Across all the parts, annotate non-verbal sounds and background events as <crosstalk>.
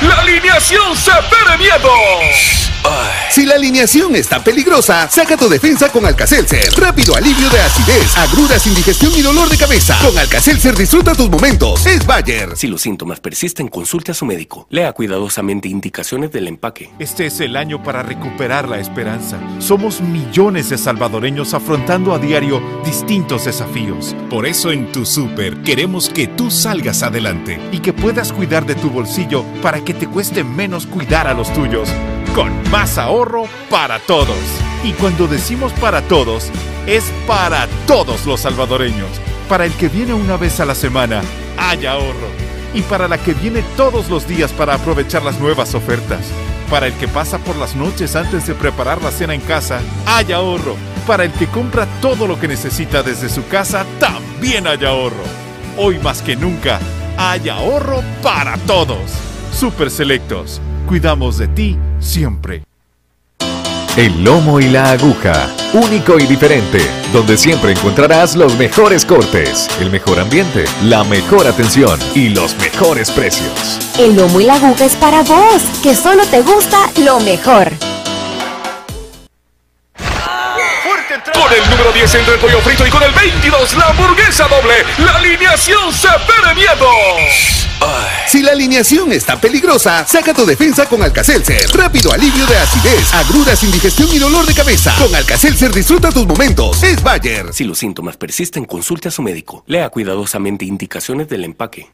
La alineación se pere miedo. Si la alineación está peligrosa, saca tu defensa con Alcacelser. Rápido alivio de acidez, agruras, indigestión y dolor de cabeza. Con Alcacelser disfruta tus momentos. Es Bayer. Si los síntomas persisten, consulte a su médico. Lea cuidadosamente indicaciones del empaque. Este es el año para recuperar la esperanza. Somos millones de salvadoreños afrontando a diario distintos desafíos. Por eso en tu super queremos que tú salgas adelante y que puedas cuidar de tu bolsillo para que te cueste menos cuidar a los tuyos con más ahorro para todos. Y cuando decimos para todos, es para todos los salvadoreños. Para el que viene una vez a la semana, hay ahorro. Y para la que viene todos los días para aprovechar las nuevas ofertas. Para el que pasa por las noches antes de preparar la cena en casa, hay ahorro. Para el que compra todo lo que necesita desde su casa, también hay ahorro. Hoy más que nunca, hay ahorro para todos. Super Selectos. Cuidamos de ti siempre. El lomo y la aguja, único y diferente, donde siempre encontrarás los mejores cortes, el mejor ambiente, la mejor atención y los mejores precios. El lomo y la aguja es para vos, que solo te gusta lo mejor. Número 10 el pollo frito y con el 22 la hamburguesa doble. La alineación se pere miedo. Si la alineación está peligrosa, saca tu defensa con Alcacelser. Rápido alivio de acidez, agruras, indigestión y dolor de cabeza. Con Alcacelser disfruta tus momentos. Es Bayer. Si los síntomas persisten, consulte a su médico. Lea cuidadosamente indicaciones del empaque.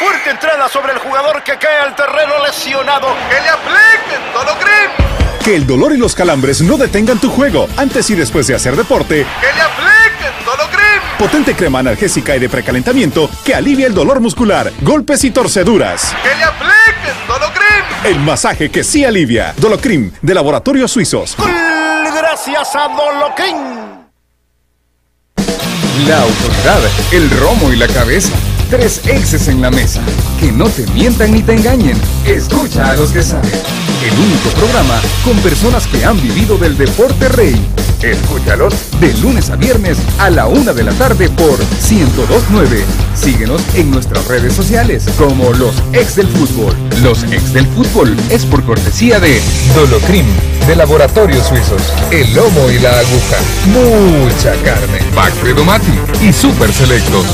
Fuerte entrada sobre el jugador que cae al terreno lesionado. Que le apliquen Dolocrim. Que el dolor y los calambres no detengan tu juego antes y después de hacer deporte. Que le apliquen Dolocrim. Potente crema analgésica y de precalentamiento que alivia el dolor muscular, golpes y torceduras. Que le apliquen Dolocrim. El masaje que sí alivia. Dolocrim de Laboratorios Suizos. Gracias a Dolocrim. La autoridad, el romo y la cabeza. Tres exes en la mesa. Que no te mientan ni te engañen. Escucha a los que saben. El único programa con personas que han vivido del deporte rey. Escúchalos de lunes a viernes a la una de la tarde por 1029. Síguenos en nuestras redes sociales como los ex del fútbol. Los ex del fútbol es por cortesía de Dolocrim de Laboratorios Suizos. El lomo y la aguja. Mucha carne. Domati y Super Selectos.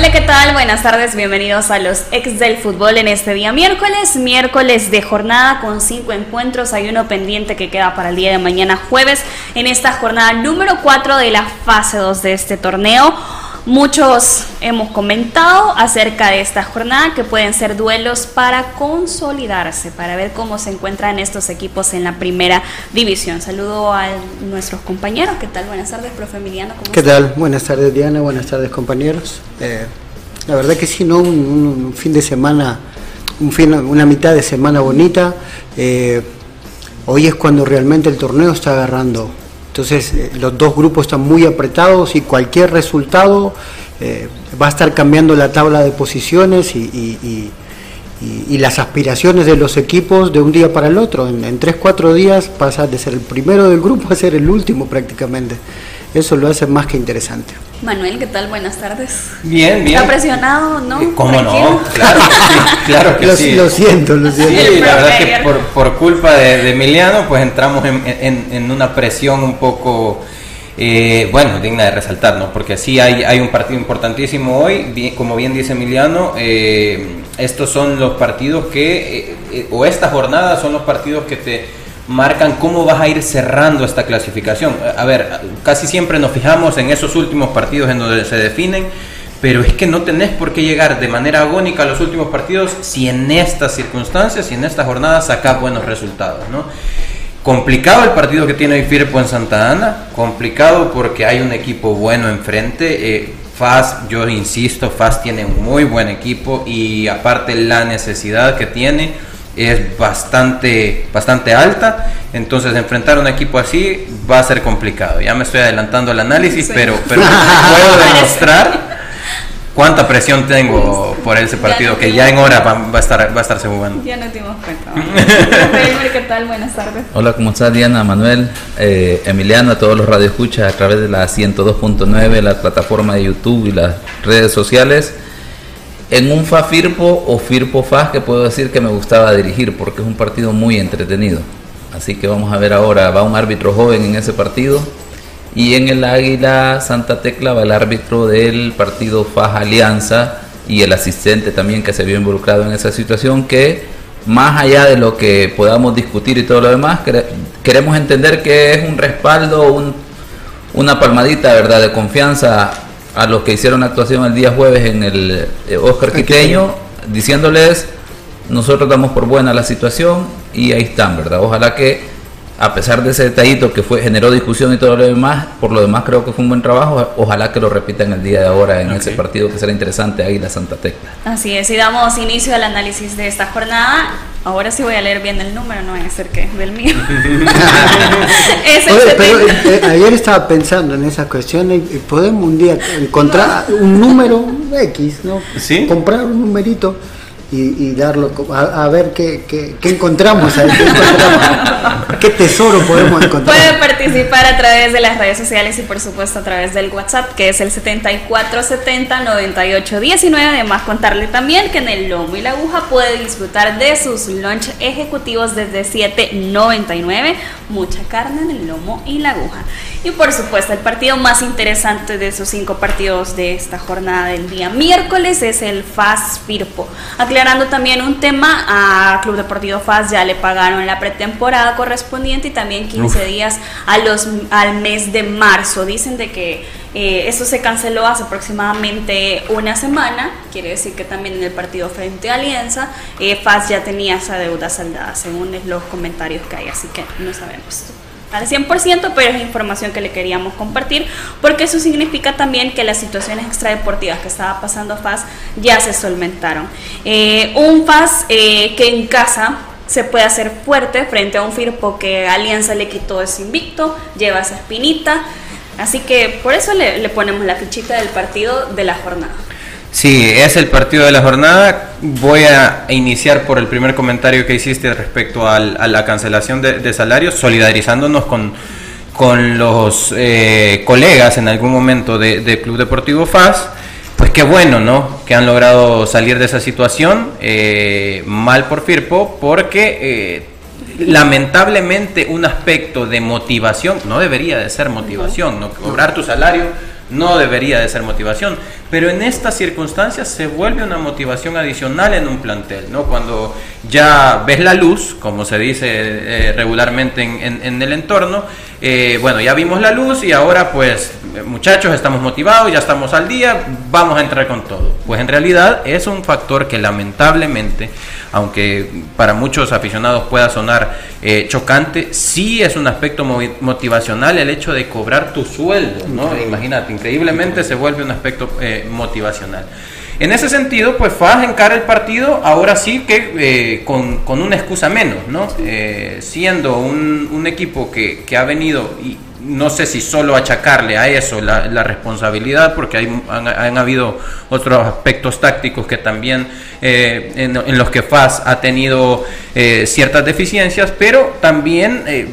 Hola, ¿qué tal? Buenas tardes, bienvenidos a los ex del fútbol en este día miércoles, miércoles de jornada con cinco encuentros, hay uno pendiente que queda para el día de mañana jueves en esta jornada número 4 de la fase 2 de este torneo. Muchos hemos comentado acerca de esta jornada que pueden ser duelos para consolidarse, para ver cómo se encuentran estos equipos en la primera división. Saludo a nuestros compañeros. ¿Qué tal? Buenas tardes, profe Emiliano. ¿cómo ¿Qué está? tal? Buenas tardes Diana, buenas tardes compañeros. Eh, la verdad que sí, ¿no? Un, un- un fin de semana, un fin, una mitad de semana bonita. Eh, hoy es cuando realmente el torneo está agarrando. Entonces eh, los dos grupos están muy apretados y cualquier resultado eh, va a estar cambiando la tabla de posiciones y, las aspiraciones de los equipos de un día para el otro. En, en tres, cuatro días pasa de ser el primero del grupo a ser el último prácticamente. Eso lo hace más que interesante. Manuel, ¿qué tal? Buenas tardes. Bien, bien. ¿Está presionado, no? Eh, ¿Cómo Tranquilo. no? Claro sí, claro que Lo- sí. lo siento, lo siento. Sí, la verdad que por, por culpa de, de Emiliano, pues entramos en, en- en una presión un poco, eh, bueno, digna de resaltar, ¿no? Porque sí hay, hay un partido importantísimo hoy, bien- como bien dice Emiliano, eh, estos son los partidos que, eh, eh, o esta jornada son los partidos que te marcan cómo vas a ir cerrando esta clasificación. A ver, casi siempre nos fijamos en esos últimos partidos en donde se definen, pero es que no tenés por qué llegar de manera agónica a los últimos partidos si en estas circunstancias, si en esta jornada sacás buenos resultados, ¿no? Complicado el partido que tiene hoy Firpo en Santa Ana, complicado porque hay un equipo bueno enfrente. eh, FAS, yo insisto, FAS tiene un muy buen equipo y aparte la necesidad que tiene es bastante, bastante alta. Entonces enfrentar un equipo así va a ser complicado. Ya me estoy adelantando al análisis, Sí. pero, pero <laughs> puedo <laughs> demostrar cuánta presión tengo por ese partido que ya en hora va, a estar va a estarse jugando. Ya no dimos cuenta. <laughs> ¿Qué tal? Buenas tardes. Hola, ¿cómo estás Diana, Manuel, eh, Emiliano, a todos los radioescuchas a través de la 102.9, la plataforma de YouTube y las redes sociales? En un FA Firpo o Firpo FA que puedo decir que me gustaba dirigir porque es un partido muy entretenido. Así que vamos a ver ahora, va un árbitro joven en ese partido y en el Águila Santa Tecla va el árbitro del partido FAS Alianza y el asistente también que se vio involucrado en esa situación que más allá de lo que podamos discutir y todo lo demás, queremos entender que es un respaldo, un, una palmadita verdad de confianza a los que hicieron actuación el día jueves en el eh, Oscar Quiteño, diciéndoles nosotros damos por buena la situación y ahí están, ¿verdad? Ojalá que a pesar de ese detallito que fue generó discusión y todo lo demás, por lo demás creo que fue un buen trabajo. Ojalá que lo repitan el día de ahora en ese partido que será interesante ahí la Santa Tecla. Así es, y damos inicio al análisis de esta jornada. Ahora sí voy a leer bien el número, no va a ser que del mío. <laughs> pero eh, ayer estaba pensando en esa cuestión y podemos un día encontrar un número X, ¿no? ¿Sí? Comprar un numerito y, darlo a, ver qué, qué, encontramos, qué, tesoro podemos encontrar. Puede participar a través de las redes sociales y por supuesto a través del WhatsApp que es el 74709819. Además contarle también que en el lomo y la aguja puede disfrutar de sus lunch ejecutivos desde 7.99. Mucha carne en el lomo y la aguja. Y por supuesto el partido más interesante de esos cinco partidos de esta jornada del día miércoles es el FAS Firpo. Aclarando también un tema, a Club Deportivo FAS ya le pagaron la pretemporada correspondiente y también 15 días a los, al mes de marzo. Dicen de que eh, eso se canceló hace aproximadamente una semana, quiere decir que también en el partido frente a Alianza, eh, FAS ya tenía esa deuda saldada, según los comentarios que hay, así que no sabemos al 100%, pero es información que le queríamos compartir porque eso significa también que las situaciones extradeportivas que estaba pasando FAS ya se solventaron. Eh, un FAS eh, que en casa se puede hacer fuerte frente a un Firpo que Alianza le quitó ese invicto, lleva esa espinita, así que por eso le ponemos la fichita del partido de la jornada. Sí, es el partido de la jornada. Voy a iniciar por el primer comentario que hiciste respecto a la cancelación de, salarios, solidarizándonos con, con los eh, colegas en algún momento de, Club Deportivo FAS. Pues qué bueno, ¿no? Que han logrado salir de esa situación, eh, mal por Firpo, porque eh, lamentablemente un aspecto de motivación, no debería de ser motivación, ¿no? Cobrar tu salario no debería de ser motivación, pero en estas circunstancias se vuelve una motivación adicional en un plantel, ¿no? Cuando ya ves la luz, como se dice eh, regularmente en, el entorno, eh, bueno, ya vimos la luz y ahora pues muchachos estamos motivados, ya estamos al día, vamos a entrar con todo. Pues en realidad es un factor que lamentablemente, aunque para muchos aficionados pueda sonar eh, chocante, sí es un aspecto motivacional el hecho de cobrar tu sueldo, ¿no? Imagínate, increíblemente se vuelve un aspecto motivacional. En ese sentido, pues FAS encara el partido ahora sí que eh, con, una excusa menos, ¿no? Eh, siendo un, un equipo que, que, ha venido y no sé si solo achacarle a eso la, responsabilidad, porque hay, han, habido otros aspectos tácticos que también eh, en, los que FAS ha tenido eh, ciertas deficiencias, pero también eh,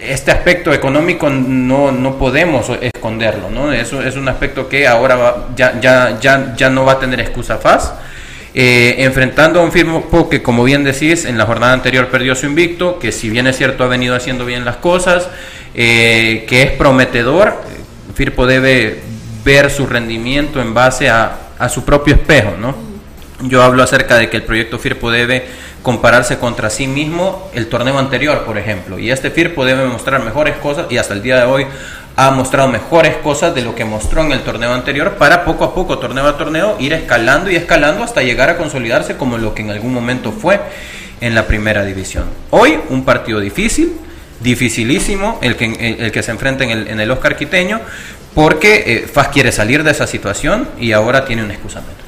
este aspecto económico no, no podemos esconderlo, ¿no? Eso es un aspecto que ahora ya, ya, ya, ya no va a tener excusa FAS. Enfrentando a un Firpo que, como bien decís, en la jornada anterior perdió su invicto, que si bien es cierto ha venido haciendo bien las cosas, eh, que es prometedor. Firpo debe ver su rendimiento en base a, su propio espejo, ¿no? Yo hablo acerca de que el proyecto Firpo debe compararse contra sí mismo el torneo anterior, por ejemplo, y este Firpo debe mostrar mejores cosas y hasta el día de hoy ha mostrado mejores cosas de lo que mostró en el torneo anterior para poco a poco, torneo a torneo, ir escalando y escalando hasta llegar a consolidarse como lo que en algún momento fue en la primera división. Hoy un partido difícil, dificilísimo el que, el, que se enfrenta en el, en el Oscar Quiteño, porque eh, FAS quiere salir de esa situación y ahora tiene un excusa menos.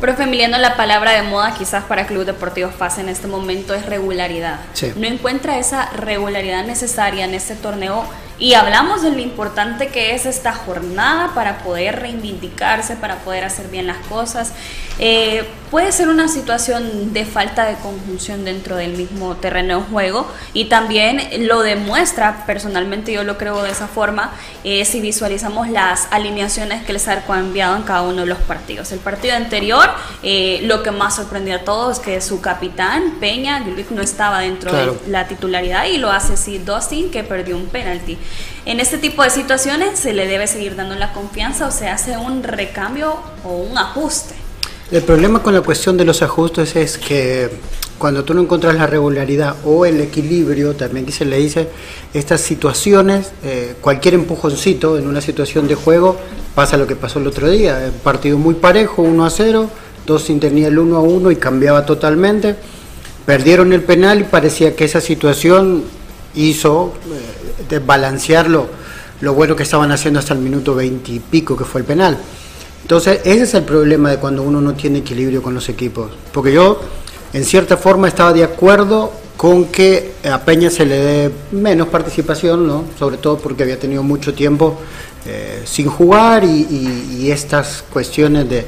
Profe Emiliano, la palabra de moda quizás para Club Deportivo FAS en este momento es regularidad. No encuentra esa regularidad necesaria en este torneo Y hablamos de lo importante que es esta jornada para poder reivindicarse, para poder hacer bien las cosas. Eh, puede ser una situación de falta de conjunción dentro del mismo terreno de juego y también lo demuestra, personalmente yo lo creo de esa forma, eh, si visualizamos las alineaciones que el Sarco ha enviado en cada uno de los partidos. El partido anterior, eh, lo que más sorprendió a todos es que su capitán, Peña, no estaba dentro de la titularidad y lo hace Sid Dustin, que perdió un penalti. En este tipo de situaciones se le debe seguir dando la confianza o se hace un recambio o un ajuste. El problema con la cuestión de los ajustes es que cuando tú no encuentras la regularidad o el equilibrio, también que le dice, estas situaciones, eh, cualquier empujoncito en una situación de juego, pasa lo que pasó el otro día, partido muy parejo, 1 a 0, sin tenía el 1 a 1 y cambiaba totalmente, perdieron el penal y parecía que esa situación hizo eh, desbalancearlo lo bueno que estaban haciendo hasta el minuto 20 y pico que fue el penal. Entonces, ese es el problema de cuando uno no tiene equilibrio con los equipos. Porque yo, en cierta forma, estaba de acuerdo con que a Peña se le dé menos participación, ¿no? sobre todo porque había tenido mucho tiempo eh, sin jugar y, estas cuestiones de,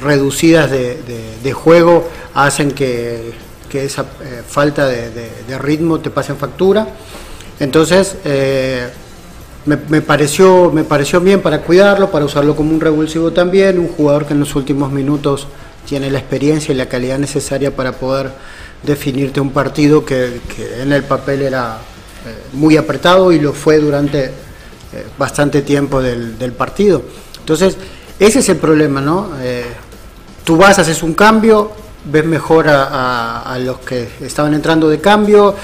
reducidas de, juego hacen que, esa eh, falta de, ritmo te pase en factura. Entonces, eh, me, pareció, me pareció bien para cuidarlo, para usarlo como un revulsivo también, un jugador que en los últimos minutos tiene la experiencia y la calidad necesaria para poder definirte un partido que, en el papel era eh, muy apretado y lo fue durante eh, bastante tiempo del, partido. Entonces, ese es el problema, ¿no? Eh, tú vas, haces un cambio, ves mejor a, a los que estaban entrando de cambio,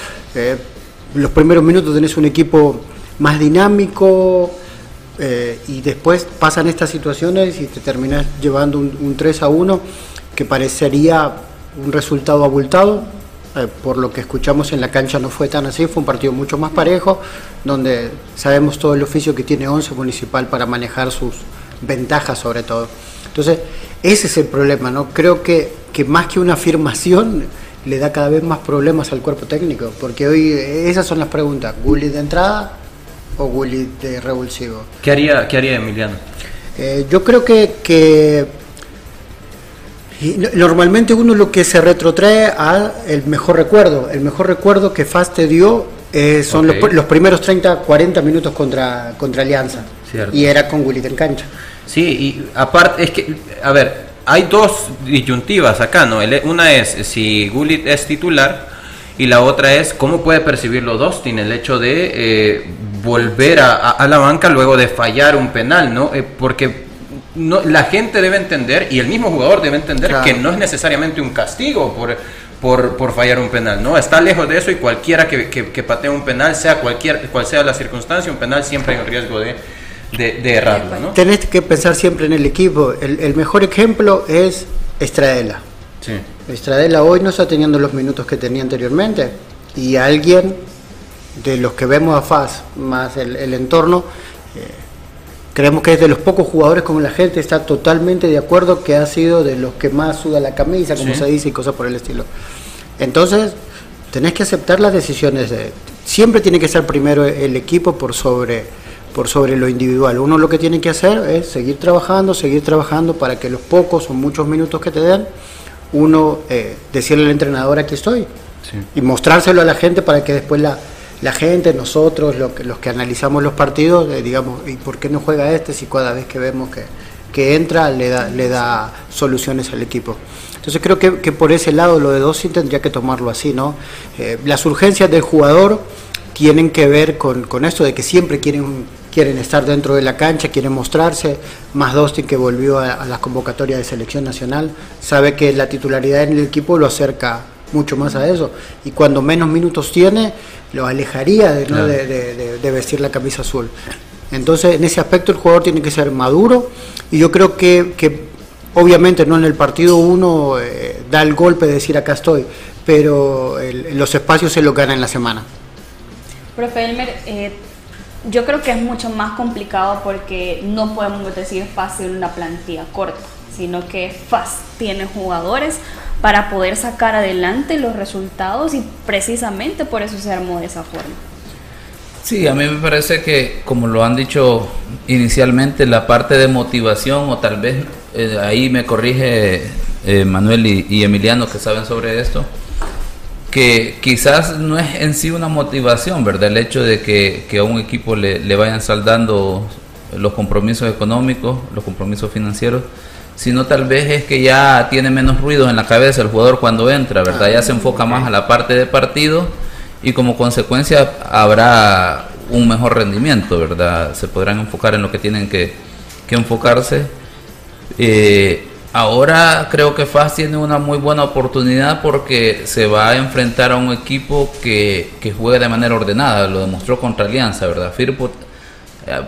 los primeros minutos tenés un equipo más dinámico eh, y después pasan estas situaciones y te terminas llevando un, 3 a 1 que parecería un resultado abultado. Eh, por lo que escuchamos en la cancha no fue tan así, fue un partido mucho más parejo, donde sabemos todo el oficio que tiene 11 Municipal para manejar sus ventajas sobre todo. Entonces, ese es el problema, ¿no? Creo que, que más que una afirmación, le da cada vez más problemas al cuerpo técnico, porque hoy esas son las preguntas. Gulli de entrada, o Willy de revulsivo. ¿Qué haría, qué haría Emiliano? Eh, yo creo que, que normalmente uno lo que se retrotrae a el mejor recuerdo. El mejor recuerdo que FAS te dio eh, son los, primeros 30, 40 minutos contra, contra Alianza. Y era con Willy en cancha. Sí, y aparte, es que, a ver, hay dos disyuntivas acá, ¿no? Una es si Gullit es titular y la otra es cómo puede percibirlo Dustin, el hecho de eh, volver a, la banca luego de fallar un penal, ¿no? Eh, porque no, la gente debe entender y el mismo jugador debe entender que no es necesariamente un castigo por, por, por, fallar un penal, ¿no? Está lejos de eso y cualquiera que, que, patee un penal, sea cualquier, cual sea la circunstancia, un penal siempre hay un riesgo de, de, errarlo, ¿no? Tenés que pensar siempre en el equipo. El, el mejor ejemplo es Estradela. Sí. Estradela hoy no está teniendo los minutos que tenía anteriormente y alguien de los que vemos a FAS más el, entorno, eh, creemos que es de los pocos jugadores como la gente está totalmente de acuerdo que ha sido de los que más suda la camisa, como se dice, y cosas por el estilo. Entonces, tenés que aceptar las decisiones. De, siempre tiene que ser primero el equipo por sobre, por sobre lo individual. Uno lo que tiene que hacer es seguir trabajando, seguir trabajando para que los pocos o muchos minutos que te den, uno eh, decirle al entrenador aquí estoy. Y mostrárselo a la gente para que después la, la gente, nosotros, los que analizamos los partidos, eh, digamos, ¿y por qué no juega este si cada vez que vemos que, que entra le da, le da soluciones al equipo? Entonces creo que, que por ese lado lo de Dossi tendría que tomarlo así, ¿no? Eh, las urgencias del jugador tienen que ver con, con, esto de que siempre quieren, quieren estar dentro de la cancha, quieren mostrarse, más Dostin que volvió a, a las convocatorias de selección nacional, sabe que la titularidad en el equipo lo acerca mucho más a eso. Y cuando menos minutos tiene, lo alejaría de, vestir la camisa azul. Entonces, en ese aspecto el jugador tiene que ser maduro y yo creo que, obviamente no en el partido uno eh, da el golpe de decir acá estoy, pero los espacios se lo gana en la semana. Profe Elmer, eh, yo creo que es mucho más complicado porque no podemos decir fácil una plantilla corta, sino que FAS tiene jugadores para poder sacar adelante los resultados y precisamente por eso se armó de esa forma. Sí, a mí me parece que, como lo han dicho inicialmente, la parte de motivación, o tal vez eh, ahí me corrige eh, Manuel y, Emiliano que saben sobre esto, que quizás no es en sí una motivación, ¿verdad? El hecho de que, a un equipo le, le, vayan saldando los compromisos económicos, los compromisos financieros, sino tal vez es que ya tiene menos ruido en la cabeza el jugador cuando entra, ¿verdad? Ya se enfoca más a la parte de partido y como consecuencia habrá un mejor rendimiento, ¿verdad? Se podrán enfocar en lo que tienen que, enfocarse. Eh, ahora creo que FAS tiene una muy buena oportunidad porque se va a enfrentar a un equipo que, que juega de manera ordenada, lo demostró contra Alianza, ¿verdad? Firpo, eh,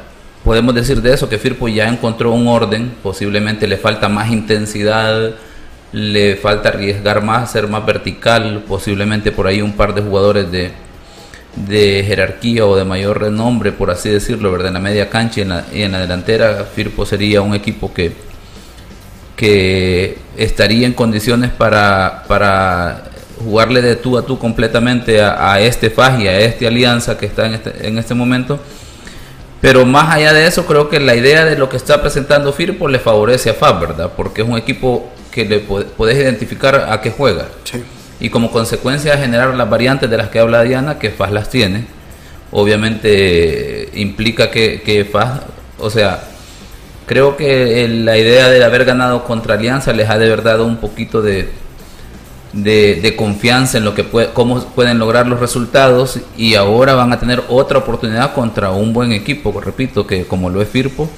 podemos decir de eso que Firpo ya encontró un orden, posiblemente le falta más intensidad, le falta arriesgar más, ser más vertical, posiblemente por ahí un par de jugadores de, de jerarquía o de mayor renombre, por así decirlo, ¿verdad? En la media cancha y en la, y en la delantera, Firpo sería un equipo que, que estaría en condiciones para, para jugarle de tú a tú completamente a, este FAG y a esta alianza que está en este, en este momento. Pero más allá de eso, creo que la idea de lo que está presentando Firpo le favorece a FAB, ¿verdad? Porque es un equipo que le podés identificar a qué juega. Y como consecuencia generar las variantes de las que habla Diana, que FAS las tiene, obviamente implica que, que FAS, o sea, creo que la idea de haber ganado contra Alianza les ha de verdad dado un poquito de, de, confianza en lo que puede, cómo pueden lograr los resultados y ahora van a tener otra oportunidad contra un buen equipo, repito, que como lo es Firpo,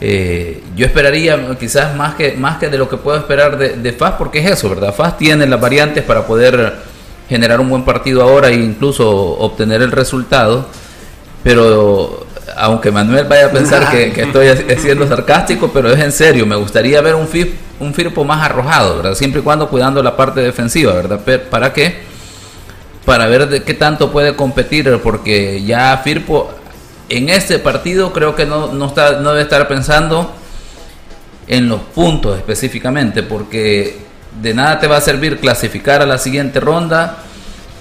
eh, yo esperaría quizás más que, más que de lo que puedo esperar de, de FAS, porque es eso, ¿verdad? FAS tiene las variantes para poder generar un buen partido ahora e incluso obtener el resultado, pero aunque Manuel vaya a pensar que, <laughs> estoy siendo sarcástico, pero es en serio, me gustaría ver un, un Firpo más arrojado, ¿verdad? Siempre y cuando cuidando la parte defensiva, ¿verdad? ¿Para qué? Para ver de qué tanto puede competir, porque ya Firpo en este partido creo que no, no, está, no debe estar pensando en los puntos específicamente, porque de nada te va a servir clasificar a la siguiente ronda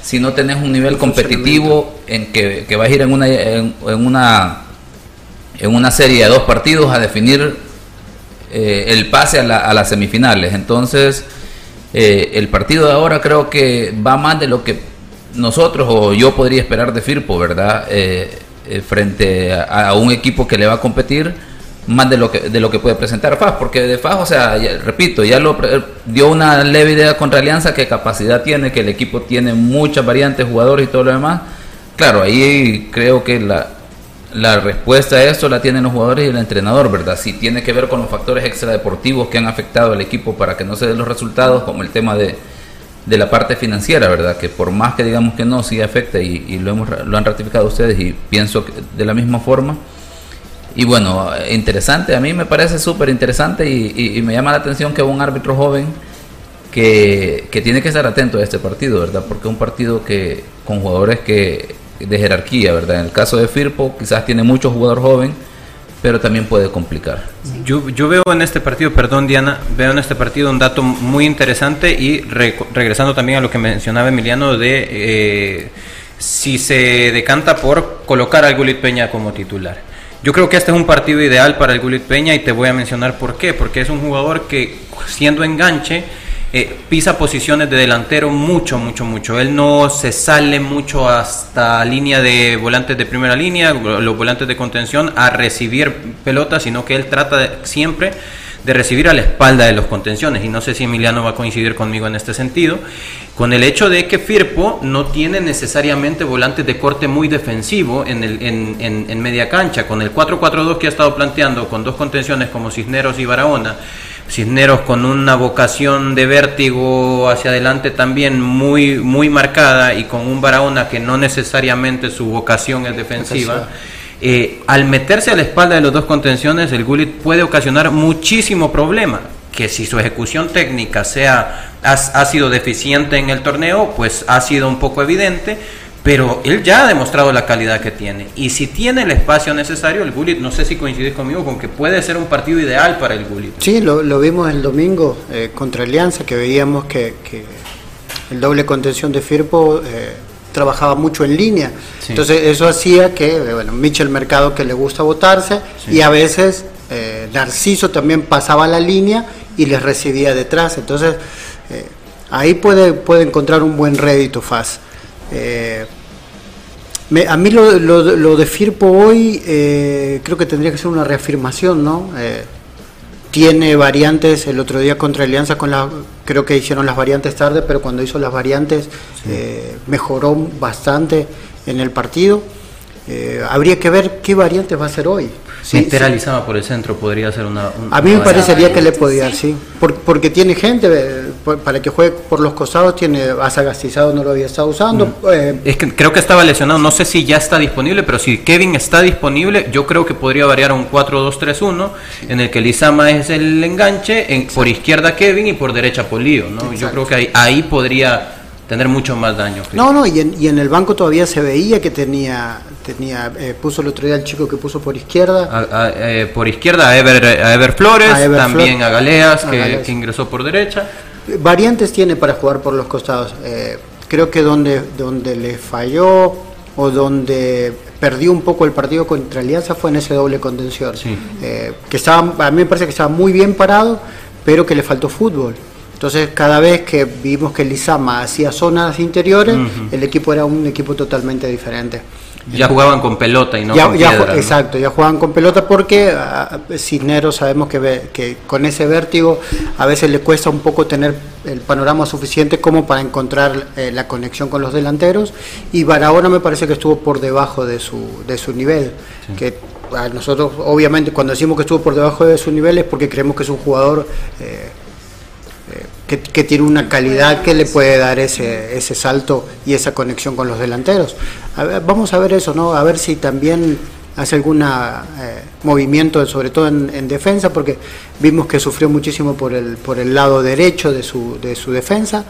si no tenés un nivel competitivo en que, que vas a ir en una, en, una, en una serie de dos partidos a definir eh, el pase a, a, las semifinales. Entonces, eh, el partido de ahora creo que va más de lo que nosotros o yo podría esperar de Firpo, ¿verdad? Eh, eh, frente a, un equipo que le va a competir más de lo que de lo que puede presentar FAS, porque de FAS, o sea, repito, ya lo dio una leve idea contra Alianza que capacidad tiene, que el equipo tiene muchas variantes, jugadores y todo lo demás. Claro, ahí creo que la, la respuesta a eso la tienen los jugadores y el entrenador, ¿verdad? Si tiene que ver con los factores extradeportivos que han afectado al equipo para que no se den los resultados, como el tema de de la parte financiera, ¿verdad? Que por más que digamos que no, sí afecta y, lo, hemos, lo han ratificado ustedes y pienso que de la misma forma. Y bueno, interesante, a mí me parece súper interesante y, me llama la atención que un árbitro joven que, que, tiene que estar atento a este partido, ¿verdad? Porque es un partido que con jugadores que de jerarquía, ¿verdad? En el caso de Firpo quizás tiene mucho jugador joven pero también puede complicar. Yo, yo veo en este partido, perdón Diana, veo en este partido un dato muy interesante y regresando también a lo que mencionaba Emiliano de eh, si se decanta por colocar al Gulit Peña como titular. Yo creo que este es un partido ideal para el Gulit Peña y te voy a mencionar por qué, porque es un jugador que siendo enganche, eh, pisa posiciones de delantero mucho, mucho, mucho. Él no se sale mucho hasta línea de volantes de primera línea, los volantes de contención, a recibir pelotas, sino que él trata siempre de recibir a la espalda de los contenciones. Y no sé si Emiliano va a coincidir conmigo en este sentido, con el hecho de que Firpo no tiene necesariamente volantes de corte muy defensivo en, el, en, en media cancha, con el 4-4-2 que ha estado planteando, con dos contenciones como Cisneros y Barahona Cisneros con una vocación de vértigo hacia adelante también muy, muy marcada y con un Barahona que no necesariamente su vocación es defensiva. Eh, al meterse a la espalda de los dos contenciones, el Gullit puede ocasionar muchísimo problema. Que si su ejecución técnica sea, ha, ha sido deficiente en el torneo, pues ha sido un poco evidente pero él ya ha demostrado la calidad que tiene. Y si tiene el espacio necesario, el Gullit, no sé si coincides conmigo, con que puede ser un partido ideal para el Gullit. Sí, lo, vimos el domingo eh, contra Alianza, que veíamos que, el doble contención de Firpo eh, trabajaba mucho en línea. Entonces eso hacía que, eh, bueno, Michel Mercado que le gusta votarse y a veces eh, Narciso también pasaba la línea y les recibía detrás. Entonces eh, ahí puede, puede encontrar un buen rédito FAS. a mí lo, lo, de Firpo hoy creo que tendría que ser una reafirmación, ¿no? Tiene variantes el otro día contra Alianza con la creo que hicieron las variantes tarde pero cuando hizo las variantes eh, mejoró bastante en el partido. Eh, habría que ver qué variantes va a ser hoy. Sí, por el centro podría ser una... a mí me parecería que le podía, sí. porque tiene gente, para que juegue por los costados, tiene Gastizado no lo había estado usando. Mm. Eh, es que creo que estaba lesionado, no sé si ya está disponible, pero si Kevin está disponible, yo creo que podría variar a un 4-2-3-1, en el que Lizama es el enganche, en, por izquierda Kevin y por derecha Polío, ¿no? Yo creo que ahí, ahí podría tener mucho más daño. No, no, y en, y en el banco todavía se veía que tenía tenía eh, puso el otro día el chico que puso por izquierda eh, por izquierda a Ever, a Ever Flores también a Galeas, que, ingresó por derecha variantes tiene para jugar por los costados. Eh, creo que donde donde le falló o donde perdió un poco el partido contra Alianza fue en ese doble contención. Que estaba a mí me parece que estaba muy bien parado pero que le faltó fútbol. Entonces, cada vez que vimos que Lizama hacía zonas interiores, el equipo era un equipo totalmente diferente. Ya jugaban con pelota y no con piedra, Exacto, ya jugaban con pelota porque a Cisneros sabemos que, que con ese vértigo a veces le cuesta un poco tener el panorama suficiente como para encontrar eh, la conexión con los delanteros y Barahona me parece que estuvo por debajo de su, de su nivel, que a nosotros obviamente cuando decimos que estuvo por debajo de su nivel es porque creemos que es un jugador... Eh, que, tiene una calidad que le puede dar ese, ese salto y esa conexión con los delanteros. vamos a ver eso, ¿no? A ver si también hace algún eh, movimiento, sobre todo en, defensa, porque vimos que sufrió muchísimo por el, por el lado derecho de su, de su defensa.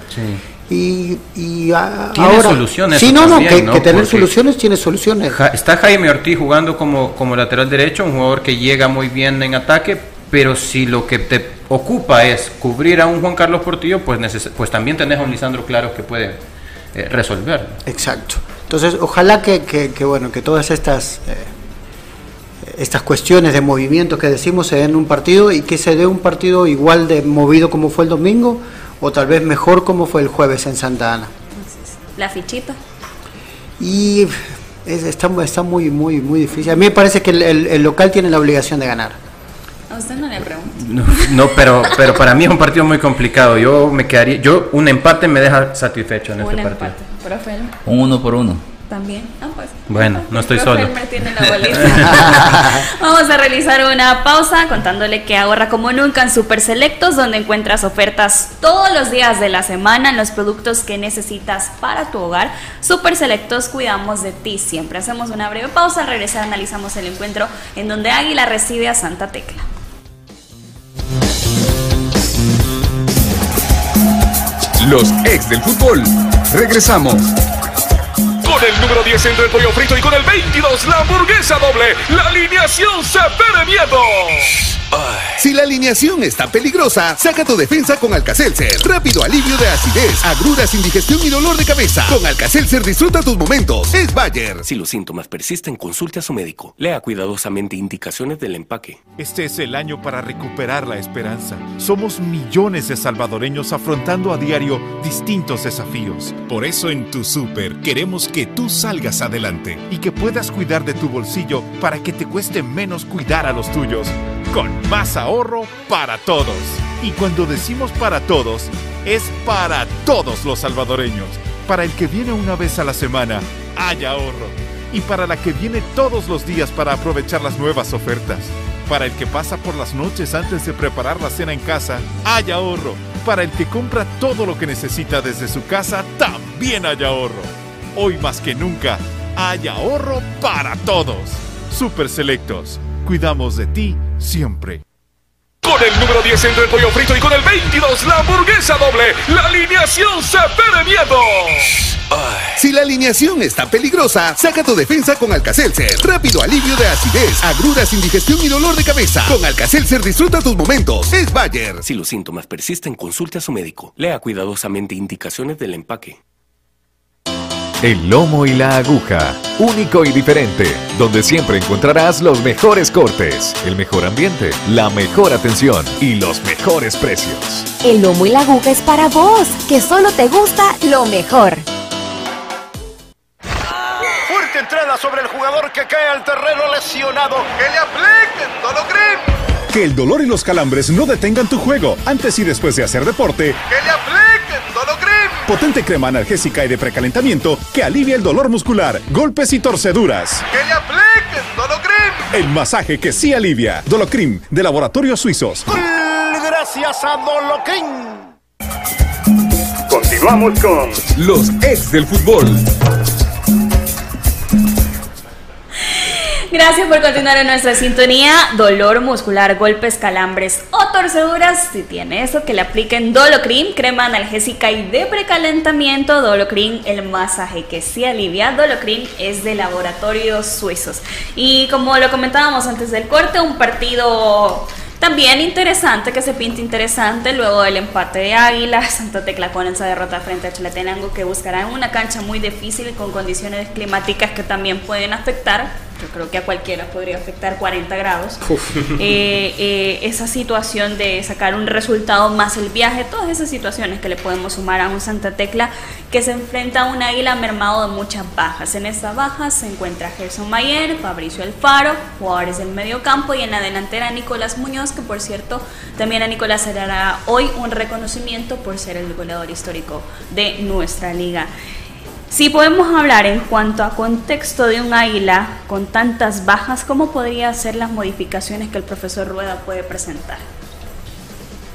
Y, y tiene soluciones. Sí, no, no, que, tener soluciones tiene soluciones. está Jaime Ortiz jugando como, como lateral derecho, un jugador que llega muy bien en ataque, pero si lo que te ocupa es cubrir a un Juan Carlos Portillo, pues, pues también tenés a un Lisandro Claro que puede eh, resolver. Exacto. Entonces, ojalá que, que, bueno, que todas estas, eh, estas cuestiones de movimiento que decimos se den un partido y que se dé un partido igual de movido como fue el domingo o tal vez mejor como fue el jueves en Santa Ana. La fichita. Y está, está muy, muy, muy difícil. A mí me parece que el local tiene la obligación de ganar. A usted no le pregunto. No, pero, pero para mí es un partido muy complicado. Yo me quedaría, yo un empate me deja satisfecho en este partido. Un uno por uno. También. Ah, pues. Bueno, no estoy solo. <laughs> Vamos a realizar una pausa contándole que ahorra como nunca en Super Selectos, donde encuentras ofertas todos los días de la semana en los productos que necesitas para tu hogar. Super Selectos, cuidamos de ti siempre. Hacemos una breve pausa, al regresar analizamos el encuentro en donde Águila recibe a Santa Tecla. Los ex del fútbol. Regresamos. Con el número 10 entre el pollo frito y con el 22 la hamburguesa doble. La alineación se miedo. Si la alineación está peligrosa, saca tu defensa con Alcacelser. Rápido alivio de acidez, agruras, indigestión y dolor de cabeza. Con Alcacelser disfruta tus momentos. Es Bayer. Si los síntomas persisten, consulte a su médico. Lea cuidadosamente indicaciones del empaque. Este es el año para recuperar la esperanza. Somos millones de salvadoreños afrontando a diario distintos desafíos. Por eso en tu super queremos que tú salgas adelante y que puedas cuidar de tu bolsillo para que te cueste menos cuidar a los tuyos. Con más ahorro para todos. Y cuando decimos para todos, es para todos los salvadoreños. Para el que viene una vez a la semana, hay ahorro. Y para la que viene todos los días para aprovechar las nuevas ofertas. Para el que pasa por las noches antes de preparar la cena en casa, hay ahorro. Para el que compra todo lo que necesita desde su casa, también hay ahorro. Hoy más que nunca, hay ahorro para todos. Super Selectos. Cuidamos de ti siempre. Con el número 10 entre el pollo frito y con el 22 la hamburguesa doble, la alineación se pone miedo. Si la alineación está peligrosa, saca tu defensa con Alcacelser. Rápido alivio de acidez, agruras, indigestión y dolor de cabeza. Con Alcacelser disfruta tus momentos. Es Bayer. Si los síntomas persisten, consulte a su médico. Lea cuidadosamente indicaciones del empaque. El lomo y la aguja, único y diferente, donde siempre encontrarás los mejores cortes, el mejor ambiente, la mejor atención y los mejores precios. El lomo y la aguja es para vos, que solo te gusta lo mejor. Fuerte entrada sobre el jugador que cae al terreno lesionado. Que le apliquen Dolocrim. Que el dolor y los calambres no detengan tu juego antes y después de hacer deporte. Que le apliquen. Potente crema analgésica y de precalentamiento que alivia el dolor muscular, golpes y torceduras. Que le apliquen Dolocrim. El masaje que sí alivia. Dolocrim, de Laboratorios Suizos. Gracias a Dolocrim. Continuamos con los ex del fútbol. Gracias por continuar en nuestra sintonía. Dolor muscular, golpes, calambres o torceduras. Si tiene eso, que le apliquen Dolocrim, crema analgésica y de precalentamiento. Dolocrim, el masaje que sí alivia. Dolocrim es de laboratorios suizos. Y como lo comentábamos antes del corte, un partido también interesante, que se pinta interesante luego del empate de Águila, <laughs> Santa Tecla con esa derrota frente a Chalatenango que buscarán una cancha muy difícil y con condiciones climáticas que también pueden afectar yo creo que a cualquiera podría afectar 40 grados. <laughs> Eh, eh, esa situación de sacar un resultado más el viaje, todas esas situaciones que le podemos sumar a un Santa Tecla que se enfrenta a un águila mermado de muchas bajas. En estas bajas se encuentra Gerson Mayer, Fabricio Alfaro, jugadores del medio campo y en la delantera Nicolás Muñoz, que por cierto también a Nicolás se le hará hoy un reconocimiento por ser el goleador histórico de nuestra liga. Si podemos hablar en cuanto a contexto de un águila con tantas bajas, ¿cómo podrían ser las modificaciones que el profesor Rueda puede presentar?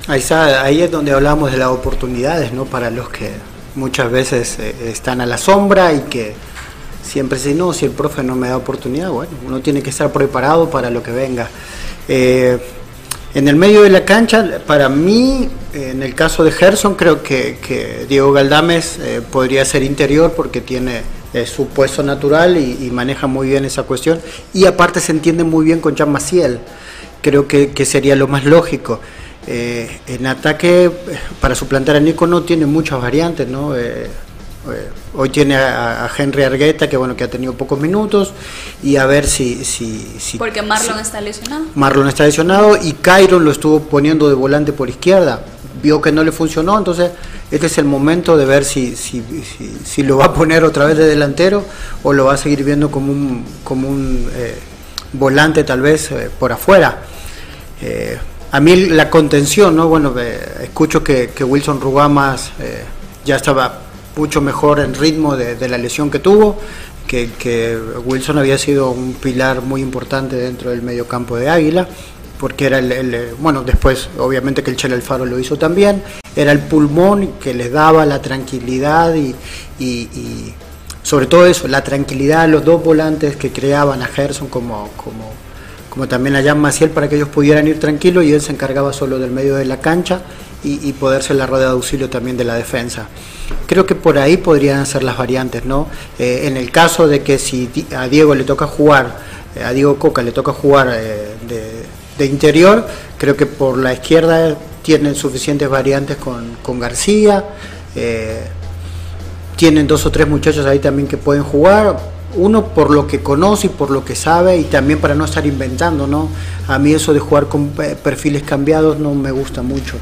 Ahí, es donde hablamos de las oportunidades, ¿no? Para los que muchas veces eh, están a la sombra y que siempre dicen, no, si el profe no me da oportunidad, bueno, uno tiene que estar preparado para lo que venga. Eh, en el medio de la cancha, para mí, en el caso de Gerson, creo que, Diego Galdames eh, podría ser interior porque tiene eh, su puesto natural y, maneja muy bien esa cuestión. Y aparte se entiende muy bien con Jean Maciel. Creo que, sería lo más lógico. Eh, en ataque, para suplantar a Nico no tiene muchas variantes, ¿no? Eh, hoy tiene a, Henry Argueta, que bueno, que ha tenido pocos minutos, y a ver si... si, Porque Marlon está lesionado. Marlon está lesionado y Cairo lo estuvo poniendo de volante por izquierda. Vio que no le funcionó, entonces este es el momento de ver si, si, si, lo va a poner otra vez de delantero o lo va a seguir viendo como un, como un eh, volante tal vez eh, por afuera. a mí la contención, ¿no? Bueno, escucho que, que Wilson Rugamas ya estaba mucho mejor en ritmo de, la lesión que tuvo, que, Wilson había sido un pilar muy importante dentro del medio campo de Águila, porque era el, bueno, después obviamente que el Chel Alfaro lo hizo también, era el pulmón que les daba la tranquilidad y, sobre todo eso, la tranquilidad a los dos volantes que creaban a Gerson como, como, como también a Jan Maciel para que ellos pudieran ir tranquilos y él se encargaba solo del medio de la cancha y, poder ser la rueda de auxilio también de la defensa. Creo que por ahí podrían ser las variantes, ¿no? Eh, en el caso de que si a Diego le toca jugar, eh, a Diego Coca le toca jugar eh, de, interior, creo que por la izquierda tienen suficientes variantes con, con García, tienen dos o tres muchachos ahí también que pueden jugar, uno por lo que conoce y por lo que sabe y también para no estar inventando, ¿no? A mí eso de jugar con perfiles cambiados no me gusta mucho.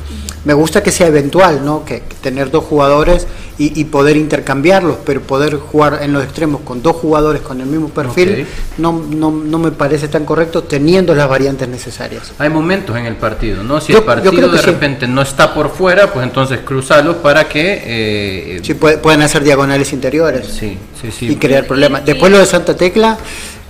Me gusta que sea eventual, ¿no? Que, tener dos jugadores y, poder intercambiarlos, pero poder jugar en los extremos con dos jugadores con el mismo perfil no, no, no, me parece tan correcto teniendo las variantes necesarias. Hay momentos en el partido, ¿no? Si el partido de repente no está por fuera, pues entonces cruzarlos para que... Eh, sí, pueden hacer diagonales interiores. Sí, sí, sí. Y crear problemas. Después lo de Santa Tecla...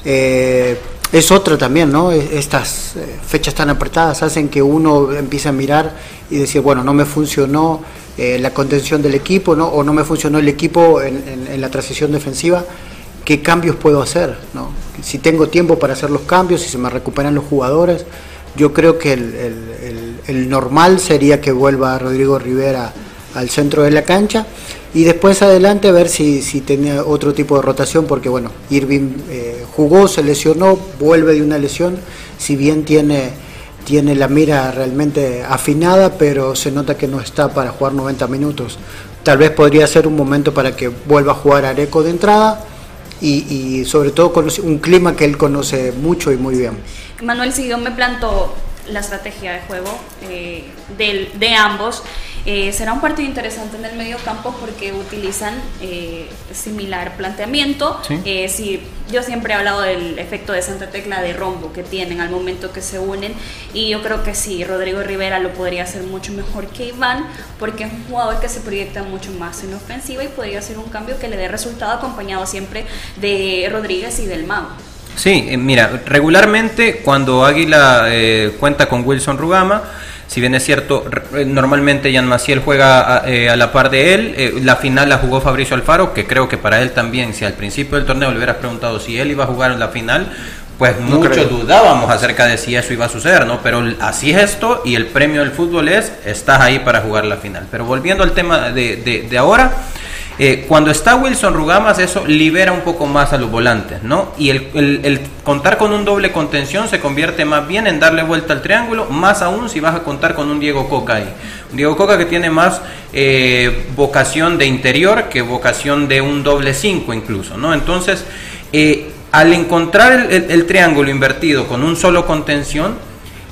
Eh, es otro también, ¿no? Estas eh, fechas tan apretadas hacen que uno empiece a mirar y decir, bueno, no me funcionó eh, la contención del equipo, ¿no? O no me funcionó el equipo en, la transición defensiva, ¿qué cambios puedo hacer? ¿no? Si tengo tiempo para hacer los cambios, si se me recuperan los jugadores, yo creo que el normal sería que vuelva Rodrigo Rivera al centro de la cancha y después adelante ver si, tenía otro tipo de rotación, porque bueno, Irving eh, jugó, se lesionó, vuelve de una lesión, si bien tiene, tiene la mira realmente afinada, pero se nota que no está para jugar 90 minutos. tal vez podría ser un momento para que vuelva a jugar Areco de entrada y, sobre todo con un clima que él conoce mucho y muy bien. Manuel, si yo me planto la estrategia de juego eh, de ambos, eh, será un partido interesante en el medio campo porque utilizan eh, similar planteamiento. si, yo siempre he hablado del efecto de Santa Tecla de rombo que tienen al momento que se unen y yo creo que sí, Rodrigo Rivera lo podría hacer mucho mejor que Iván porque es un jugador que se proyecta mucho más en ofensiva y podría ser un cambio que le dé resultado acompañado siempre de Rodríguez y del Mago. Sí, eh, mira, regularmente cuando Águila eh, cuenta con Wilson Rugama, si bien es cierto, eh, normalmente Jan Maciel juega a, la par de él, la final la jugó Fabricio Alfaro, que creo que para él también, si al principio del torneo le hubieras preguntado si él iba a jugar en la final, pues muchos dudábamos acerca de si eso iba a suceder, ¿no? Pero así es esto y el premio del fútbol es, estás ahí para jugar la final. Pero volviendo al tema de, de ahora, eh, cuando está Wilson Rugamas, eso libera un poco más a los volantes, ¿no? Y el, contar con un doble contención se convierte más bien en darle vuelta al triángulo, más aún si vas a contar con un Diego Coca ahí. Un Diego Coca que tiene más eh, vocación de interior que vocación de un doble 5 incluso, ¿no? Entonces, eh, al encontrar el triángulo invertido con un solo contención,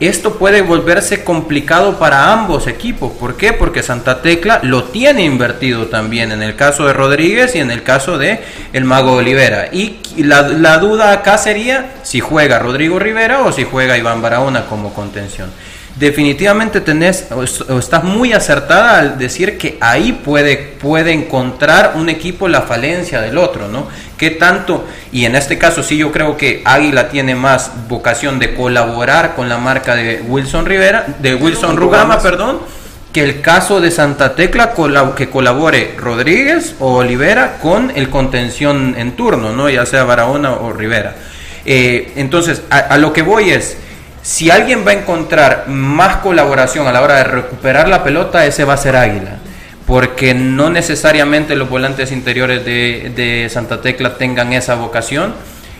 esto puede volverse complicado para ambos equipos. ¿Por qué? Porque Santa Tecla lo tiene invertido también en el caso de Rodríguez y en el caso de el Mago Olivera. Y la, la duda acá sería si juega Rodrigo Rivera o si juega Iván Barahona como contención definitivamente tenés o estás muy acertada al decir que ahí puede, puede encontrar un equipo la falencia del otro, ¿no? ¿Qué tanto? Y en este caso sí yo creo que Águila tiene más vocación de colaborar con la marca de Wilson Rivera, de Wilson Rugama, perdón, que el caso de Santa Tecla que colabore Rodríguez o Olivera con el contención en turno, ¿no? Ya sea Barahona o Rivera. Eh, entonces, a lo que voy es, si alguien va a encontrar más colaboración a la hora de recuperar la pelota, ese va a ser Águila. Porque no necesariamente los volantes interiores de, Santa Tecla tengan esa vocación.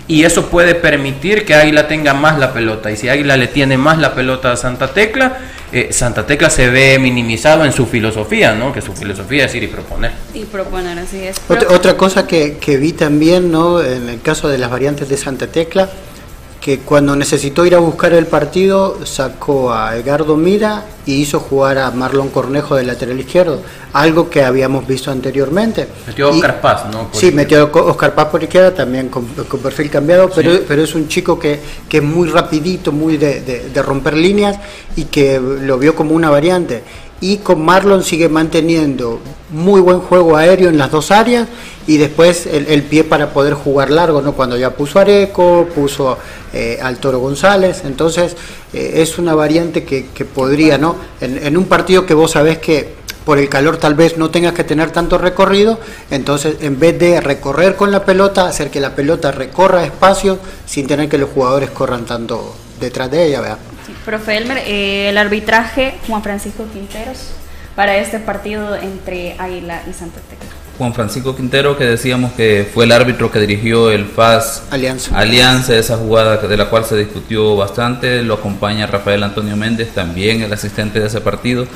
Y eso puede permitir que Águila tenga más la pelota. Y si Águila le tiene más la pelota a Santa Tecla, eh, Santa Tecla se ve minimizado en su filosofía, ¿no? Que su filosofía es ir y proponer. Y proponer, así es. Otra, cosa que, que vi también, ¿no? En el caso de las variantes de Santa Tecla, que cuando necesitó ir a buscar el partido sacó a Edgardo Mira y hizo jugar a Marlon Cornejo del lateral izquierdo, algo que habíamos visto anteriormente. Metió a Oscar Paz, ¿no? sí, metió a Oscar Paz por izquierda, también con, perfil cambiado, pero, pero es un chico que, que es muy rapidito, muy de, de romper líneas y que lo vio como una variante y con Marlon sigue manteniendo muy buen juego aéreo en las dos áreas y después el, pie para poder jugar largo, ¿no? Cuando ya puso Areco, puso eh, al Toro González, entonces eh, es una variante que, podría, ¿no? En, un partido que vos sabés que por el calor tal vez no tengas que tener tanto recorrido, entonces en vez de recorrer con la pelota, hacer que la pelota recorra espacio sin tener que los jugadores corran tanto detrás de ella, ¿verdad? Profe Elmer, eh, el arbitraje Juan Francisco Quinteros para este partido entre Águila y Santa Tecla. Juan Francisco Quintero, que decíamos que fue el árbitro que dirigió el FAS Alianza. Alianza, esa jugada de la cual se discutió bastante, lo acompaña Rafael Antonio Méndez, también el asistente de ese partido,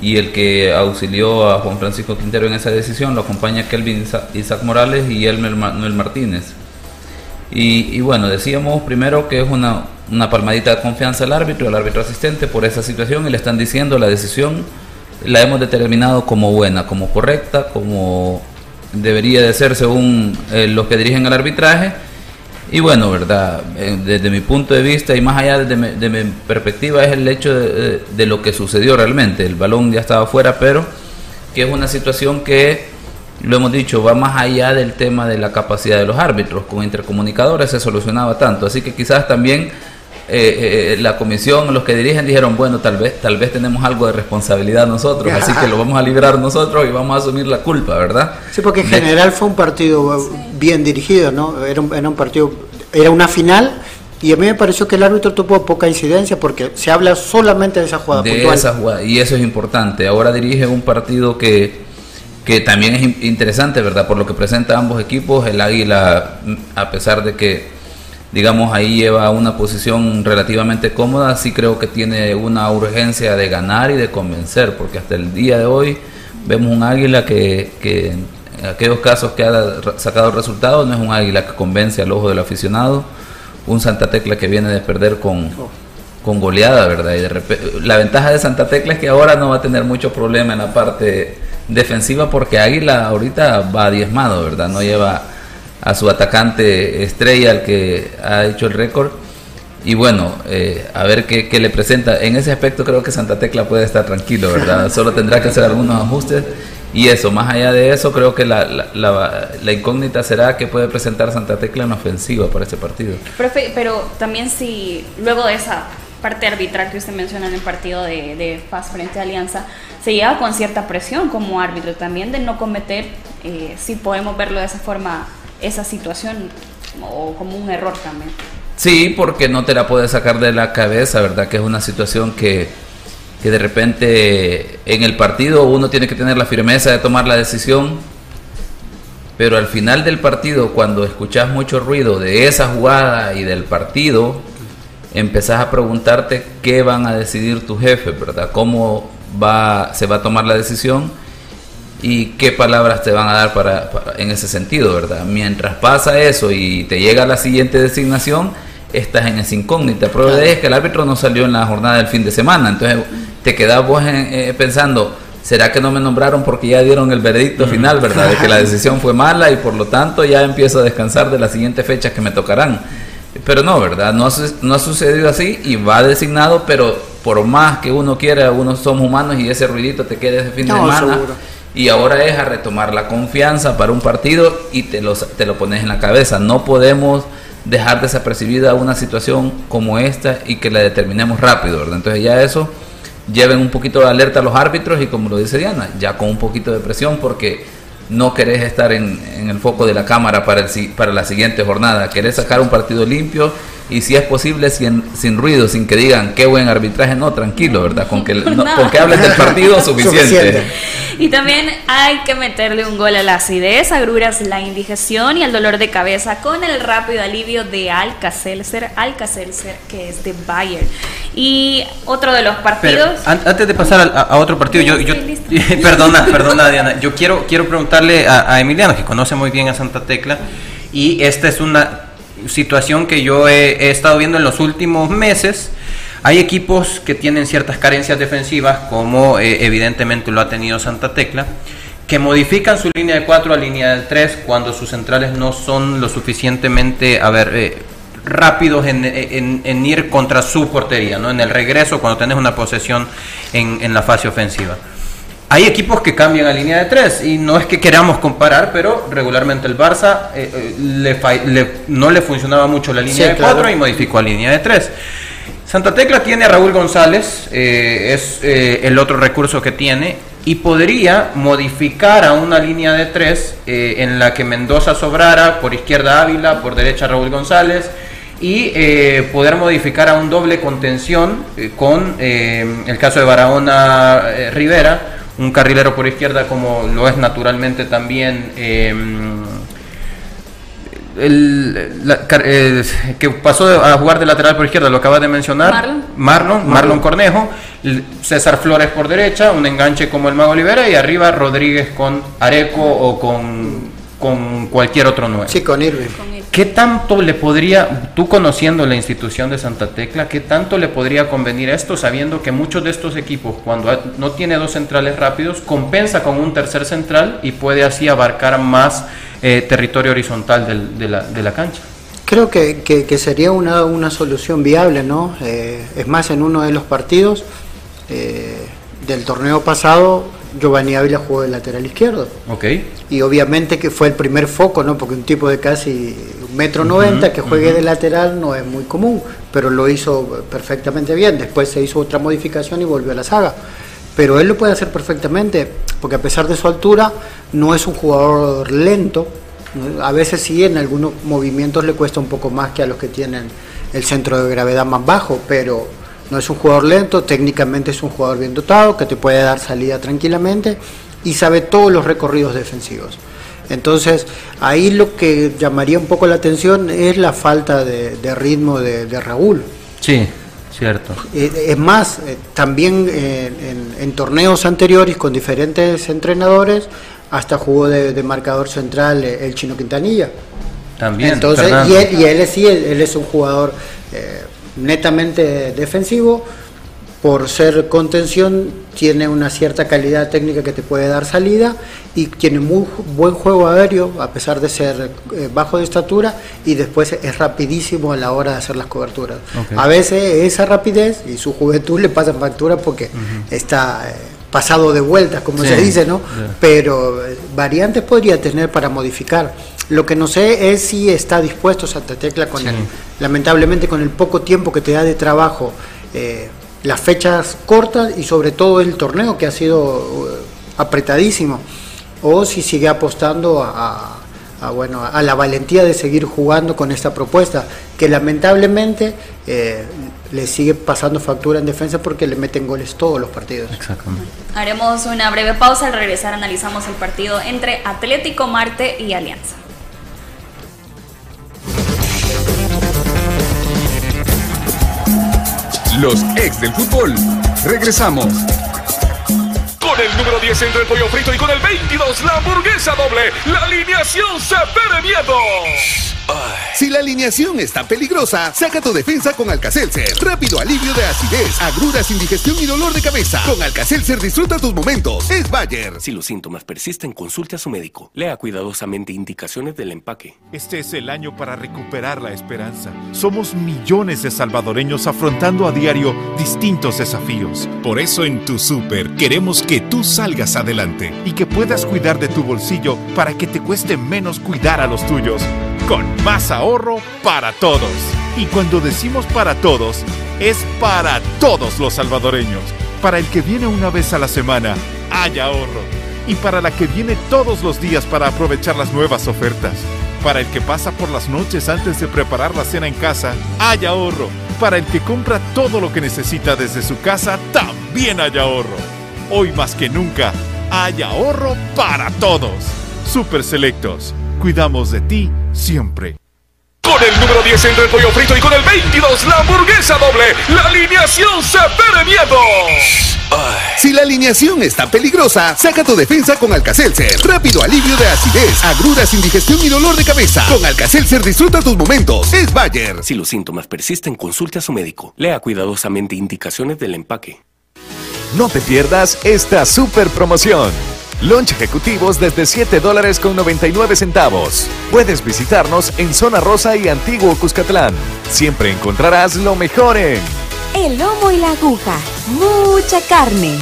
y el que auxilió a Juan Francisco Quintero en esa decisión, lo acompaña Kelvin Isaac Morales y Elmer Manuel Martínez. Y, y bueno, decíamos primero que es una, una palmadita de confianza al árbitro, al árbitro asistente por esa situación y le están diciendo la decisión la hemos determinado como buena, como correcta, como debería de ser según eh, los que dirigen el arbitraje. Y bueno, verdad, eh, desde mi punto de vista y más allá de mi, perspectiva es el hecho de, de, lo que sucedió realmente. El balón ya estaba fuera, pero que es una situación que, lo hemos dicho, va más allá del tema de la capacidad de los árbitros. Con intercomunicadores se solucionaba tanto. Así que quizás también eh, eh, la comisión, los que dirigen dijeron, bueno, tal vez, tal vez tenemos algo de responsabilidad nosotros, así que lo vamos a liberar nosotros y vamos a asumir la culpa, ¿verdad? Sí, porque en general fue un partido bien dirigido, ¿no? Era un, era un partido, era una final y a mí me pareció que el árbitro tuvo poca incidencia porque se habla solamente de esa jugada de Esa jugada, y eso es importante. Ahora dirige un partido que, que también es interesante, ¿verdad? Por lo que presenta ambos equipos, el Águila, a pesar de que digamos, ahí lleva una posición relativamente cómoda, sí creo que tiene una urgencia de ganar y de convencer, porque hasta el día de hoy, vemos un águila que, que en aquellos casos que ha sacado resultados no es un águila que convence al ojo del aficionado, un Santa Tecla que viene de perder con, con goleada, ¿verdad? Y de la ventaja de Santa Tecla es que ahora no va a tener mucho problema en la parte defensiva porque Águila ahorita va diezmado, ¿verdad? No lleva a su atacante estrella, el que ha hecho el récord. Y bueno, eh, a ver qué, qué, le presenta. En ese aspecto creo que Santa Tecla puede estar tranquilo, ¿verdad? <laughs> Solo tendrá que hacer algunos ajustes. Y eso, más allá de eso, creo que la, la, la, incógnita será que puede presentar Santa Tecla en ofensiva para este partido. Profe, pero también si luego de esa parte arbitral que usted menciona en el partido de, de FAS frente a Alianza, se lleva con cierta presión como árbitro también de no cometer, eh, si podemos verlo de esa forma, esa situación o como un error también. Sí, porque no te la puedes sacar de la cabeza, ¿verdad? Que es una situación que que de repente en el partido uno tiene que tener la firmeza de tomar la decisión, pero al final del partido, cuando escuchas mucho ruido de esa jugada y del partido, empezás a preguntarte qué van a decidir tus jefes, ¿verdad? ¿Cómo va, se va a tomar la decisión? Y qué palabras te van a dar para, en ese sentido, ¿verdad? Mientras pasa eso y te llega la siguiente designación, estás en esa incógnita. Prueba de es que el árbitro no salió en la jornada del fin de semana, entonces te quedas vos eh, pensando, ¿será que no me nombraron porque ya dieron el veredicto final, verdad? De que la decisión fue mala y por lo tanto ya empiezo a descansar de las siguientes fechas que me tocarán. Pero no, ¿verdad? No, no ha sucedido así y va designado, pero por más que uno quiera, uno somos humanos y ese ruidito te quede ese fin de semana. Y ahora es a retomar la confianza para un partido y te lo, te lo pones en la cabeza. No podemos dejar desapercibida una situación como esta y que la determinemos rápido, ¿verdad? Entonces ya eso lleven un poquito de alerta a los árbitros y como lo dice Diana, ya con un poquito de presión porque no querés estar en, en el foco de la cámara para, el, para la siguiente jornada, querés sacar un partido limpio y si es posible sin, sin ruido, sin que digan qué buen arbitraje, no, tranquilo, ¿verdad? Con que, <laughs> no, con que hablen del partido <laughs> suficiente. Y también hay que meterle un gol a la acidez, agruras, la indigestión y el dolor de cabeza con el rápido alivio de Alka-Seltzer, Alka-Seltzer que es de Bayern. Y otro de los partidos... antes de pasar a, otro partido, yo, yo <laughs> perdona, perdona Diana, yo quiero, quiero preguntarle a, Emiliano, que conoce muy bien a Santa Tecla, y esta es una situación que yo he, estado viendo en los últimos meses. Hay equipos que tienen ciertas carencias defensivas, como eh, evidentemente lo ha tenido Santa Tecla, que modifican su línea de 4 a línea de 3 cuando sus centrales no son lo suficientemente, a ver, eh, rápidos en, ir contra su portería, ¿no? en el regreso cuando tenés una posesión en, en la fase ofensiva. Hay equipos que cambian a línea de tres y no es que queramos comparar, pero regularmente el Barça eh, eh, no le funcionaba mucho la línea de cuatro y modificó a línea de tres. Santa Tecla tiene a Raúl González, eh, es el otro recurso que tiene, y podría modificar a una línea de tres en la que Mendoza sobrara, por izquierda Ávila, por derecha Raúl González, y poder modificar a un doble contención con el caso de Barahona Rivera un carrilero por izquierda como lo es naturalmente también em, el, que pasó a jugar de lateral por izquierda, lo acaba de mencionar, Marlon, Marlon, Cornejo, César Flores por derecha, un enganche como el Mago Olivera y arriba Rodríguez con Areco o con, con cualquier otro nuevo. Sí, con Irving. ¿Qué tanto le podría, tú conociendo la institución de Santa Tecla, qué tanto le podría convenir esto sabiendo que muchos de estos equipos, cuando no tiene dos centrales rápidos, compensa con un tercer central y puede así abarcar más eh, territorio horizontal de, la, cancha? Creo que, sería una, solución viable, ¿no? Eh, es más, en uno de los partidos eh, del torneo pasado Giovanni Ávila jugó de lateral izquierdo. Ok. Y obviamente que fue el primer foco, ¿no? Porque un tipo de casi metro noventa que juegue de lateral no es muy común, pero lo hizo perfectamente bien. Después se hizo otra modificación y volvió a la saga. Pero él lo puede hacer perfectamente, porque a pesar de su altura, no es un jugador lento. A veces sí, en algunos movimientos le cuesta un poco más que a los que tienen el centro de gravedad más bajo, pero no es un jugador lento, técnicamente es un jugador bien dotado, que te puede dar salida tranquilamente y sabe todos los recorridos defensivos. Entonces, ahí lo que llamaría un poco la atención es la falta de, ritmo de, Raúl. Sí. Cierto. Eh, es más, eh, también en, torneos anteriores con diferentes entrenadores, hasta jugó de, marcador central el Chino Quintanilla. También. Entonces, y él, y él, sí, él, es un jugador netamente defensivo por ser contención, tiene una cierta calidad técnica que te puede dar salida y tiene muy buen juego aéreo, a pesar de ser eh, bajo de estatura, y después es rapidísimo a la hora de hacer las coberturas. A veces esa rapidez y su juventud le pasan factura porque está eh, pasado de vueltas, como se dice, ¿no? Pero eh, variantes podría tener para modificar. Lo que no sé es si está dispuesto Santa Tecla con el, lamentablemente con el poco tiempo que te da de trabajo las fechas cortas y sobre todo el torneo que ha sido eh, apretadísimo o si sigue apostando a, bueno a la valentía de seguir jugando con esta propuesta que lamentablemente eh, le sigue pasando factura en defensa porque le meten goles todos los partidos. Exactamente. Haremos una breve pausa al regresar analizamos el partido entre Atlético Marte y Alianza. Los ex del fútbol. Regresamos. Con el número 10 entre el pollo frito y con el 22 la hamburguesa doble. La alineación se miedo. Si la alineación está peligrosa, saca tu defensa con Alcacelser. Rápido alivio de acidez, agruras, indigestión y dolor de cabeza. Con Alcacelser disfruta tus momentos. Es Bayer. Si los síntomas persisten, consulte a su médico. Lea cuidadosamente indicaciones del empaque. Este es el año para recuperar la esperanza. Somos millones de salvadoreños afrontando a diario distintos desafíos. Por eso en tu super queremos que tú salgas adelante y que puedas cuidar de tu bolsillo para que te cueste menos cuidar a los tuyos con más ahorro para todos. Y cuando decimos para todos, es para todos los salvadoreños. Para el que viene una vez a la semana, hay ahorro. Y para la que viene todos los días para aprovechar las nuevas ofertas. Para el que pasa por las noches antes de preparar la cena en casa, hay ahorro. Para el que compra todo lo que necesita desde su casa, también hay ahorro. Hoy más que nunca, hay ahorro para todos. Super Selectos cuidamos de ti siempre. Con el número 10 entre el pollo frito y con el 22 la hamburguesa doble, la alineación se pere miedo. Si la alineación está peligrosa, saca tu defensa con Alcacelser. Rápido alivio de acidez, agruras, indigestión y dolor de cabeza. Con Alcacelser disfruta tus momentos. Es Bayer. Si los síntomas persisten, consulte a su médico. Lea cuidadosamente indicaciones del empaque. No te pierdas esta super promoción. Lunch ejecutivos desde 7 dólares con 99 centavos. Puedes visitarnos en Zona Rosa y Antiguo Cuscatlán. Siempre encontrarás lo mejor en... El lomo y la aguja. Mucha carne.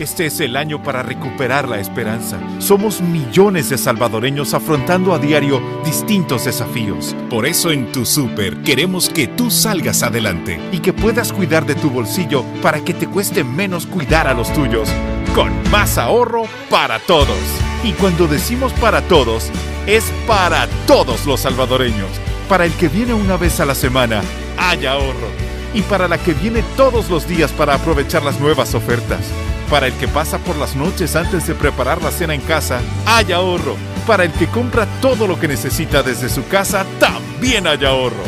Este es el año para recuperar la esperanza. Somos millones de salvadoreños afrontando a diario distintos desafíos. Por eso en tu super queremos que tú salgas adelante y que puedas cuidar de tu bolsillo para que te cueste menos cuidar a los tuyos. Con más ahorro para todos. Y cuando decimos para todos, es para todos los salvadoreños. Para el que viene una vez a la semana, hay ahorro. Y para la que viene todos los días para aprovechar las nuevas ofertas. Para el que pasa por las noches antes de preparar la cena en casa, hay ahorro. Para el que compra todo lo que necesita desde su casa, también hay ahorro.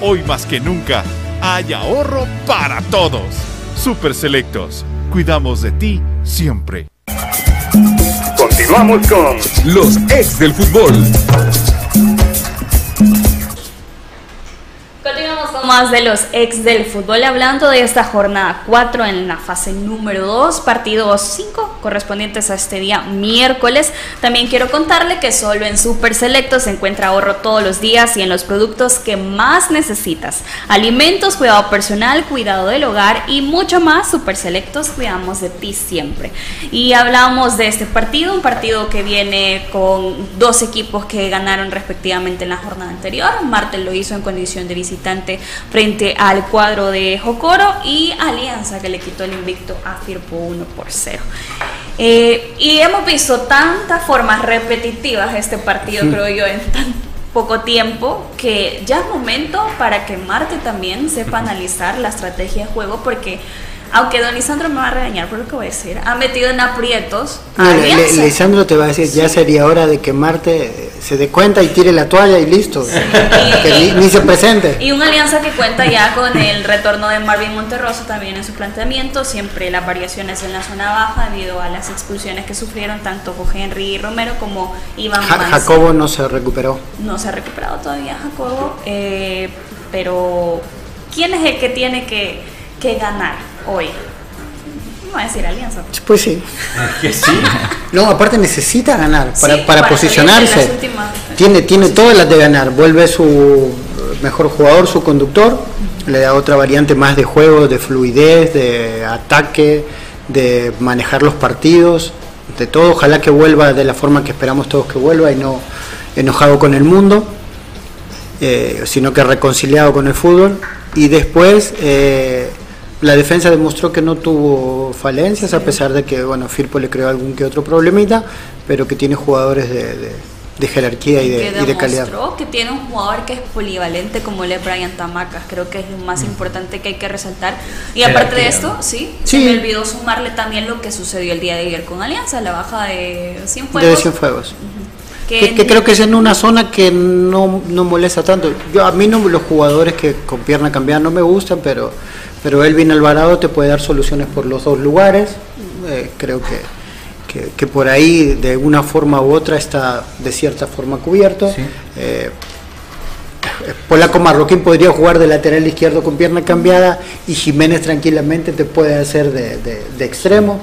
Hoy más que nunca, hay ahorro para todos. Super Selectos, cuidamos de ti siempre. Continuamos con los ex del fútbol. Más de los ex del fútbol, hablando de esta jornada 4 en la fase número 2, partidos 5 correspondientes a este día miércoles. También quiero contarle que solo en Super Selecto se encuentra ahorro todos los días y en los productos que más necesitas. Alimentos, cuidado personal, cuidado del hogar y mucho más. Super Selectos, cuidamos de ti siempre. Y hablamos de este partido, un partido que viene con dos equipos que ganaron respectivamente en la jornada anterior. Martel lo hizo en condición de visitante frente al cuadro de Jocoro y Alianza que le quitó el invicto a Firpo 1 por 0. Eh, y hemos visto tantas formas repetitivas este partido, creo yo, en tan poco tiempo, que ya es momento para que Marte también sepa analizar la estrategia de juego, porque aunque don Lisandro me va a regañar por lo que voy a decir, ha metido en aprietos Ah, le- Alianza. le- Lisandro te va a decir, ya sería hora de que Marte se dé cuenta y tire la toalla y listo. Que ni, ni se presente. Y una alianza que cuenta ya con el retorno de Marvin Monterroso también en su planteamiento, siempre las variaciones en la zona baja debido a las expulsiones que sufrieron tanto Jorge Henry Romero como Iván Ja-. Jacobo no se recuperó. No se ha recuperado todavía Jacobo, eh, pero ¿quién es el que tiene que, que ganar hoy? No voy a decir Alianza. Pues sí. <laughs> Que sí. No, aparte necesita ganar para, Sí, para para posicionarse. últimas- Tiene, tiene todas las de ganar. Vuelve su mejor jugador, su conductor. Le da otra variante más de juego, de fluidez, de ataque, de manejar los partidos, de todo. Ojalá que vuelva de la forma que esperamos todos que vuelva y no enojado con el mundo, eh, sino que reconciliado con el fútbol. Y después eh, la defensa demostró que no tuvo falencias, a pesar de que bueno Firpo le creó algún que otro problemita, pero que tiene jugadores de, de- de jerarquía y de, que y de calidad. demostró que tiene un jugador que es polivalente como el de Brian Tamacas. Creo que es lo más importante que hay que resaltar. Y aparte de esto, sí, Sí. se me olvidó sumarle también lo que sucedió el día de ayer con Alianza, la baja de De Cienfuegos. Cienfuegos. que Que, que creo que es en una zona que no, no molesta tanto. Yo A mí no, los jugadores que con pierna cambiada no me gustan, pero, pero Elvin Alvarado te puede dar soluciones por los dos lugares. Eh, creo que, que, que por ahí de una forma u otra está de cierta forma cubierto. Eh, Polaco Marroquín podría jugar de lateral izquierdo con pierna cambiada y Jiménez tranquilamente te puede hacer de, de- de extremo.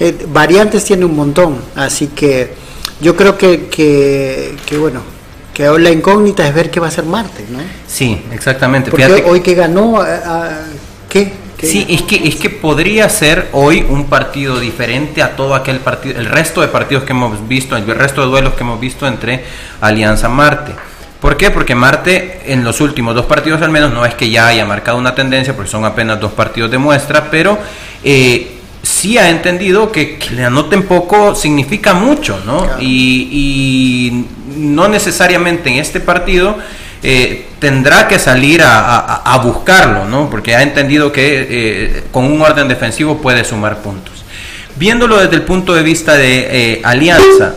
Eh, variantes tiene un montón, así que yo creo que, que, que, bueno, que ahora la incógnita es ver qué va a hacer Marte, ¿no? Sí, exactamente. Porque Fíjate hoy que ganó, a- a- ¿qué? ¿Qué? Sí, es que, es que podría ser hoy un partido diferente a todo aquel partido, el resto de partidos que hemos visto, el resto de duelos que hemos visto entre Alianza Marte. ¿Por qué? Porque Marte en los últimos dos partidos al menos no es que ya haya marcado una tendencia, porque son apenas dos partidos de muestra, pero eh, sí ha entendido que, que le anoten poco significa mucho, ¿no? Y, y no necesariamente en este partido eh, tendrá que salir a, buscarlo, ¿no? Porque ha entendido que eh, con un orden defensivo puede sumar puntos. Viéndolo desde el punto de vista de eh, Alianza,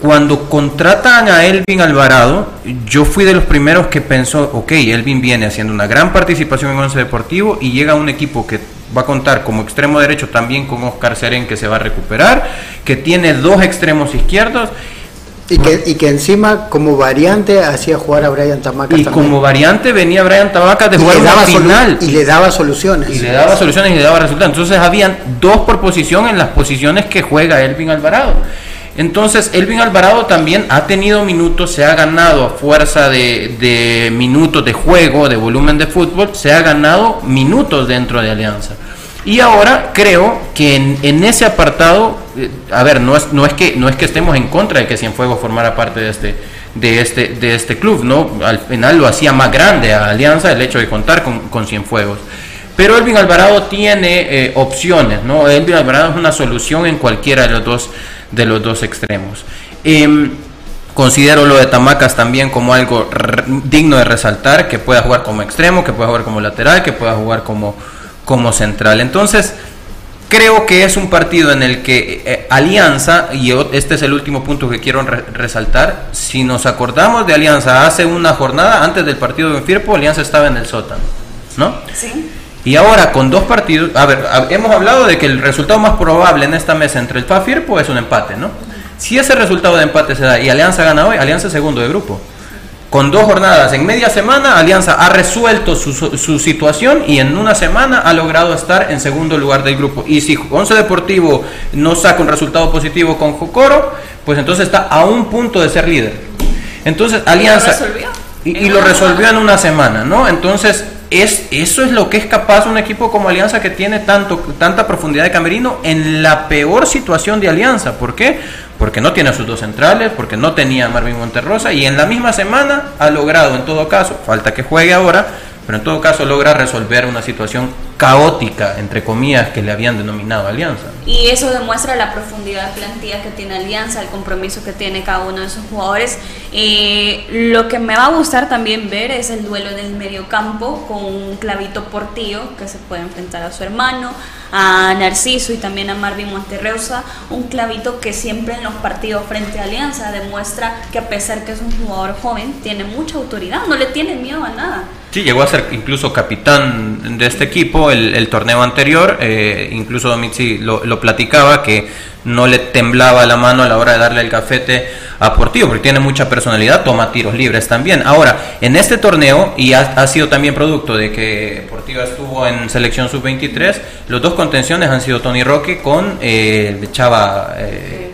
cuando contratan a Elvin Alvarado, yo fui de los primeros que pensó, ok, Elvin viene haciendo una gran participación en Once Deportivo y llega a un equipo que va a contar como extremo derecho también con Oscar Serén que se va a recuperar, que tiene dos extremos izquierdos Y que, y que encima como variante hacía jugar a Brian Tamacas y también. como variante venía Brian Tabacas de Y jugar una final. y le daba soluciones. Y le daba soluciones y le daba resultados. Entonces habían dos por posición en las posiciones que juega Elvin Alvarado. Entonces Elvin Alvarado también ha tenido minutos, se ha ganado a fuerza de, de minutos de juego, de volumen de fútbol, se ha ganado minutos dentro de Alianza. Y ahora creo que en, en ese apartado, a ver, no es, no, es que, no es que estemos en contra de que Cienfuegos formara parte de este, de este, de este club, ¿no? Al final lo hacía más grande a Alianza el hecho de contar con, con Cienfuegos. Pero Elvin Alvarado tiene eh, opciones, ¿no? Elvin Alvarado es una solución en cualquiera de los dos, de los dos extremos. Em, considero lo de Tamacas también como algo digno de resaltar, que pueda jugar como extremo, que pueda jugar como lateral, que pueda jugar como, como central. Entonces, creo que es un partido en el que eh, Alianza, y este es el último punto que quiero re- resaltar, si nos acordamos de Alianza hace una jornada, antes del partido en Firpo, Alianza estaba en el sótano, ¿no? Sí. Y ahora con dos partidos, a ver, hemos hablado de que el resultado más probable en esta mesa entre el FA Firpo es un empate, ¿no? Si ese resultado de empate se da y Alianza gana hoy, Alianza es segundo de grupo. Con dos jornadas en media semana, Alianza ha resuelto su, situación y en una semana ha logrado estar en segundo lugar del grupo. Y si Once Deportivo no saca un resultado positivo con Jocoro, pues entonces está a un punto de ser líder. Entonces Alianza... y lo resolvió en una semana, ¿no? Entonces, es, eso es lo que es capaz un equipo como Alianza que tiene tanto, tanta profundidad de camerino en la peor situación de Alianza. ¿Por qué? Porque no tiene a sus dos centrales, porque no tenía a Marvin Monterrosa y en la misma semana ha logrado, en todo caso, falta que juegue ahora, pero en todo caso logra resolver una situación caótica, entre comillas, que le habían denominado Alianza. Y eso demuestra la profundidad de plantilla que tiene Alianza, el compromiso que tiene cada uno de sus jugadores. Eh, lo que me va a gustar también ver es el duelo en el medio campo con un clavito Portillo que se puede enfrentar a su hermano, a Narciso y también a Marvin Monterreusa. Un clavito que siempre en los partidos frente a Alianza demuestra que a pesar que es un jugador joven, tiene mucha autoridad, no le tiene miedo a nada. Sí, llegó a ser incluso capitán de este equipo el, torneo anterior. Eh, incluso Domitzi lo, lo, platicaba que no le temblaba la mano a la hora de darle el cafete a Portillo, porque tiene mucha personalidad, toma tiros libres también. Ahora, en este torneo, y ha, sido también producto de que Portillo estuvo en selección sub-23, los dos contenciones han sido Tony Roque con eh, Chava, eh,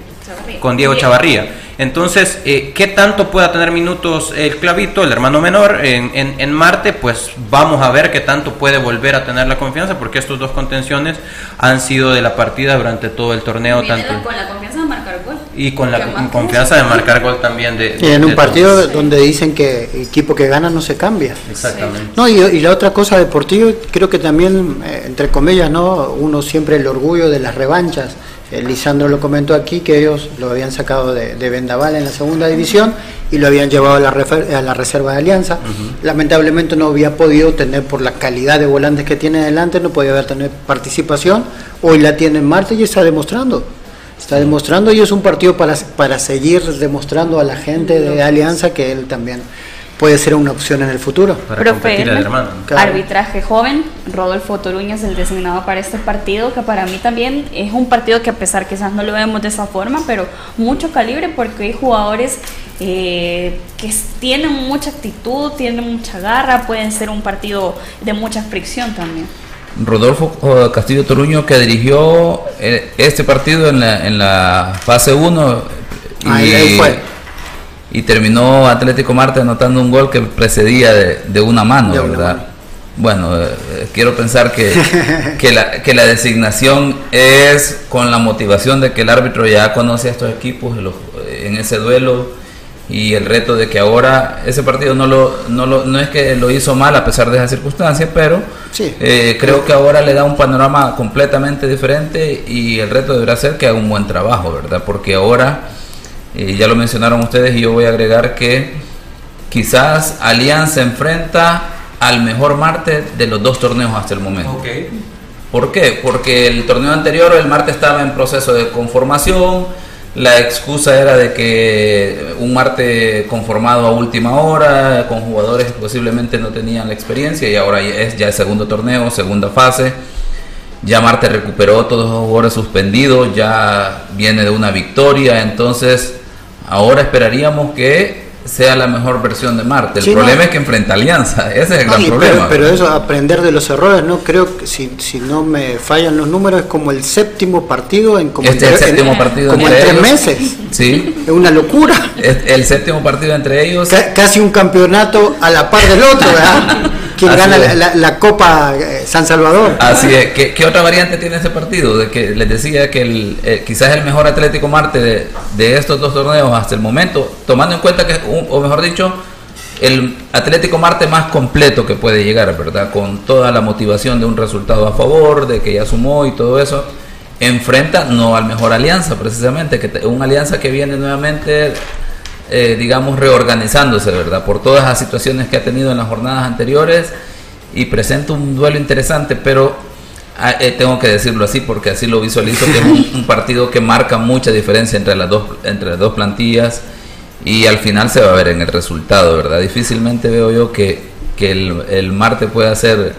con Diego Chavarría. Entonces, eh, ¿qué tanto pueda tener minutos el clavito, el hermano menor, en, en, Marte? Pues vamos a ver qué tanto puede volver a tener la confianza, porque estos dos contenciones han sido de la partida durante todo el torneo. tanto, con la confianza de marcar gol. Y con la confianza de marcar gol también. De, y en un partido donde dicen que equipo que gana no se cambia. Exactamente. No, y, la otra cosa deportiva, creo que también, eh, entre comillas, ¿no? uno siempre el orgullo de las revanchas Lisandro lo comentó aquí que ellos lo habían sacado de, Vendaval en la segunda división y lo habían llevado a la, a la reserva de Alianza. Lamentablemente no había podido tener, por la calidad de volantes que tiene adelante, no podía haber tener participación. Hoy la tiene en Marte y está demostrando. Está demostrando y es un partido para, para seguir demostrando a la gente de Alianza que él también puede ser una opción en el futuro. Para Profe, hermano. arbitraje joven, Rodolfo Toruño es el designado para este partido, que para mí también es un partido que a pesar quizás no lo vemos de esa forma, pero mucho calibre porque hay jugadores eh, que tienen mucha actitud, tienen mucha garra, pueden ser un partido de mucha fricción también. Rodolfo eh, Castillo Toruño que dirigió eh, este partido en la, en la fase 1. Ahí, fue y terminó Atlético Marte anotando un gol que precedía de, una mano, ¿verdad? Bueno, eh, quiero pensar que, <laughs> que, la, que la designación es con la motivación de que el árbitro ya conoce a estos equipos en ese duelo y el reto de que ahora ese partido no lo, no, lo, no es que lo hizo mal a pesar de esas circunstancias, pero eh, creo que ahora le da un panorama completamente diferente y el reto deberá ser que haga un buen trabajo, ¿verdad? Porque ahora y ya lo mencionaron ustedes y yo voy a agregar que quizás Alianza enfrenta al mejor Marte de los dos torneos hasta el momento. Okay. ¿Por qué? Porque el torneo anterior el Marte estaba en proceso de conformación, la excusa era de que un Marte conformado a última hora, con jugadores que posiblemente no tenían la experiencia y ahora es ya el segundo torneo, segunda fase. Ya Marte recuperó todos los jugadores suspendidos, ya viene de una victoria, entonces Ahora esperaríamos que sea la mejor versión de Marte. El problema es que enfrenta Alianza, ese es el gran problema. Pero, eso, aprender de los errores, no creo que si, si no me fallan los números, es como el séptimo partido en como, este el séptimo partido como en tres meses. Sí. Es una locura. el séptimo partido entre ellos. casi un campeonato a la par del otro, ¿verdad? Quien gana la, Copa eh, San Salvador. Así es. ¿Qué, otra variante tiene ese partido? De que les decía que el, eh, quizás el mejor Atlético Marte de, estos dos torneos hasta el momento, tomando en cuenta que, o mejor dicho, el Atlético Marte más completo que puede llegar, ¿verdad? Con toda la motivación de un resultado a favor, de que ya sumó y todo eso, enfrenta no al mejor alianza, precisamente, que una alianza que viene nuevamente eh, digamos, reorganizándose, ¿verdad? Por todas las situaciones que ha tenido en las jornadas anteriores y presenta un duelo interesante, pero ah, eh, tengo que decirlo así porque así lo visualizo, que es un, <laughs> partido que marca mucha diferencia entre las dos, entre las dos plantillas y al final se va a ver en el resultado, ¿verdad? Difícilmente veo yo que, que el, el Marte pueda ser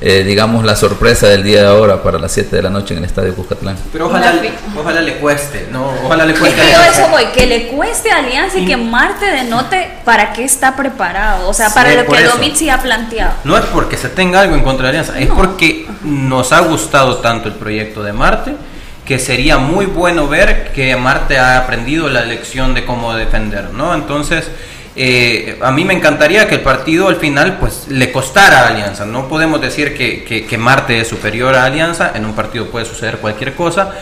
eh, digamos, la sorpresa del día de ahora para las 7 de la noche en el estadio Cuscatlán. Pero ojalá, ojalá le cueste, ¿no? Ojalá le cueste. Es que eso voy, que le cueste a Alianza y que Marte denote para qué está preparado, o sea, para lo que Domitzi ha planteado. No es porque se tenga algo en contra de Alianza, es porque nos ha gustado tanto el proyecto de Marte que sería muy bueno ver que Marte ha aprendido la lección de cómo defender, ¿no? Entonces, eh, a mí me encantaría que el partido al final pues le costara a Alianza. No podemos decir que, que, Marte es superior a Alianza, en un partido puede suceder cualquier cosa,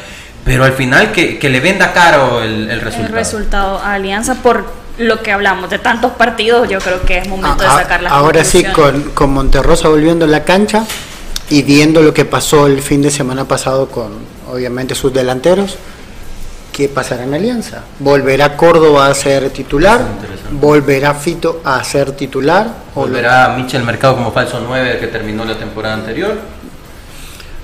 pero al final que, le venda caro el, resultado. El resultado a Alianza por lo que hablamos de tantos partidos, yo creo que es momento de sacar las Ahora sí, con, con Monterrosa volviendo a la cancha, y viendo lo que pasó el fin de semana pasado con obviamente sus delanteros, ¿qué pasará en Alianza? ¿Volverá Córdoba a ser titular? ¿Volverá Fito a ser titular? ¿Volverá Michel Mercado como falso 9 que terminó la temporada anterior?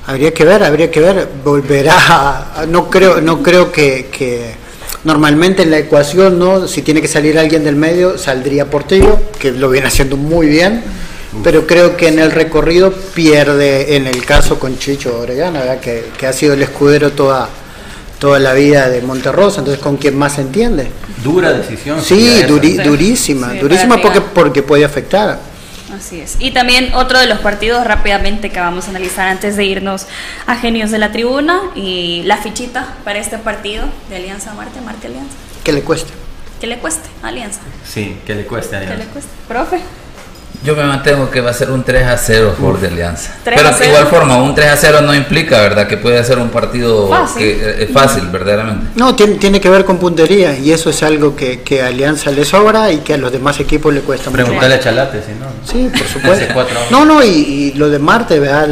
Habría que ver, habría que ver. Volverá, no creo, no creo que, que normalmente en la ecuación, ¿no? Si tiene que salir alguien del medio, saldría Portillo, que lo viene haciendo muy bien pero creo que en el recorrido pierde en el caso con Chicho Orellana, que, que, ha sido el escudero toda, toda la vida de Monterrosa, entonces con quien más se entiende. Dura decisión. Sí, durísima, durísima porque, porque puede afectar. Así es. Y también otro de los partidos rápidamente que vamos a analizar antes de irnos a Genios de la Tribuna y la fichita para este partido de Alianza Marte, Marte Alianza. Que le cueste. Que le cueste, Alianza. Sí, que le cueste Alianza. Que le cueste. Profe. Yo me mantengo que va a ser un 3 a 0 por de Alianza. Pero de igual forma, un 3 a 0 no implica, ¿verdad? Que puede ser un partido fácil, que, eh, fácil verdaderamente. No, tiene, tiene que ver con puntería y eso es algo que, que a Alianza le sobra y que a los demás equipos le cuesta mucho. Preguntarle a Chalate, si no. Sí, por supuesto. no, no, y, lo de Marte, ¿verdad?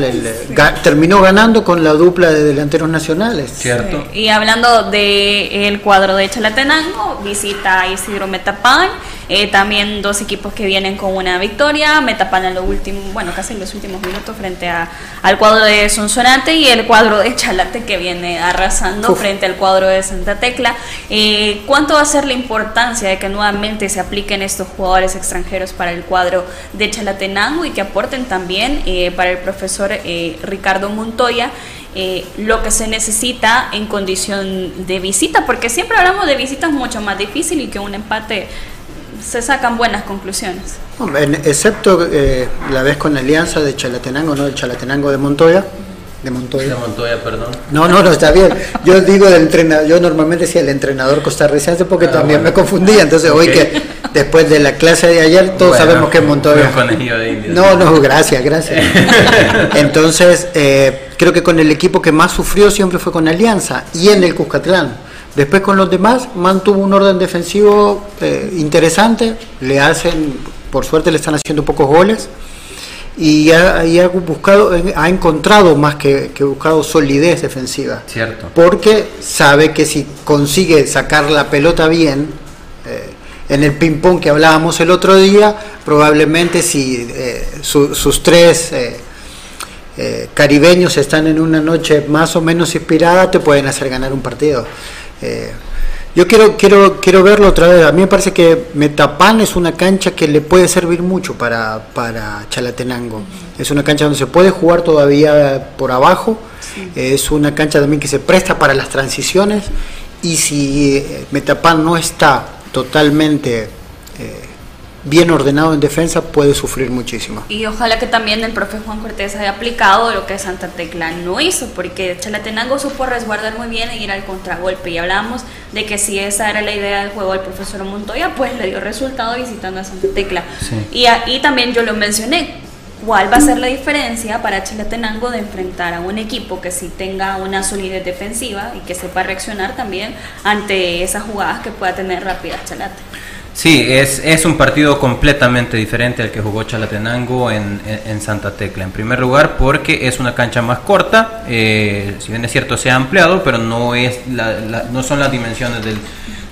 terminó ganando con la dupla de delanteros nacionales. Cierto. Y hablando del cuadro de Chalatenango, visita a Isidro Metapán eh, también dos equipos que vienen con una victoria, Metapan en los últimos, bueno, casi en los últimos minutos frente a, al cuadro de Sonsonate y el cuadro de Chalate que viene arrasando frente al cuadro de Santa Tecla. Eh, ¿Cuánto va a ser la importancia de que nuevamente se apliquen estos jugadores extranjeros para el cuadro de Chalatenango y que aporten también eh, para el profesor Ricardo Montoya? lo que se necesita en condición de visita, porque siempre hablamos de visitas mucho más difícil y que un empate se sacan buenas conclusiones. excepto eh, la vez con la alianza de Chalatenango, no del Chalatenango de Montoya. De Montoya. De Montoya, perdón. No, no, no, está bien. Yo digo del entrenador, yo normalmente decía el entrenador costarricense porque ah, también me confundía. Entonces, hoy que después de la clase de ayer, todos sabemos que es Montoya. no, no, gracias, gracias. <laughs> Entonces, eh, creo que con el equipo que más sufrió siempre fue con Alianza y en el Cuscatlán Después con los demás mantuvo un orden defensivo eh, interesante, le hacen, por suerte le están haciendo pocos goles y ha, ha buscado, ha encontrado más que, buscado solidez defensiva. Cierto. Porque sabe que si consigue sacar la pelota bien, eh, en el ping-pong que hablábamos el otro día, probablemente si eh, sus tres caribeños están en una noche más o menos inspirada, te pueden hacer ganar un partido. Eh, yo quiero, quiero, quiero verlo otra vez. A mí me parece que Metapan es una cancha que le puede servir mucho para, para Chalatenango. Es una cancha donde se puede jugar todavía por abajo. Es una cancha también que se presta para las transiciones. Y si eh, Metapan no está totalmente eh, bien ordenado en defensa puede sufrir muchísimo. Y ojalá que también el profe Juan Cortés haya aplicado lo que Santa Tecla no hizo, porque Chalatenango supo resguardar muy bien e ir al contragolpe. Y hablamos de que si esa era la idea del juego del profesor Montoya, pues le dio resultado visitando a Santa Tecla. Y ahí también yo lo mencioné. ¿Cuál va a ser la diferencia para Chalatenango de enfrentar a un equipo que sí tenga una solidez defensiva y que sepa reaccionar también ante esas jugadas que pueda tener rápidas Chalate? Sí, es, es un partido completamente diferente al que jugó Chalatenango en, en, Santa Tecla. En primer lugar, porque es una cancha más corta, eh, si bien es cierto se ha ampliado, pero no, es la, no son las dimensiones del,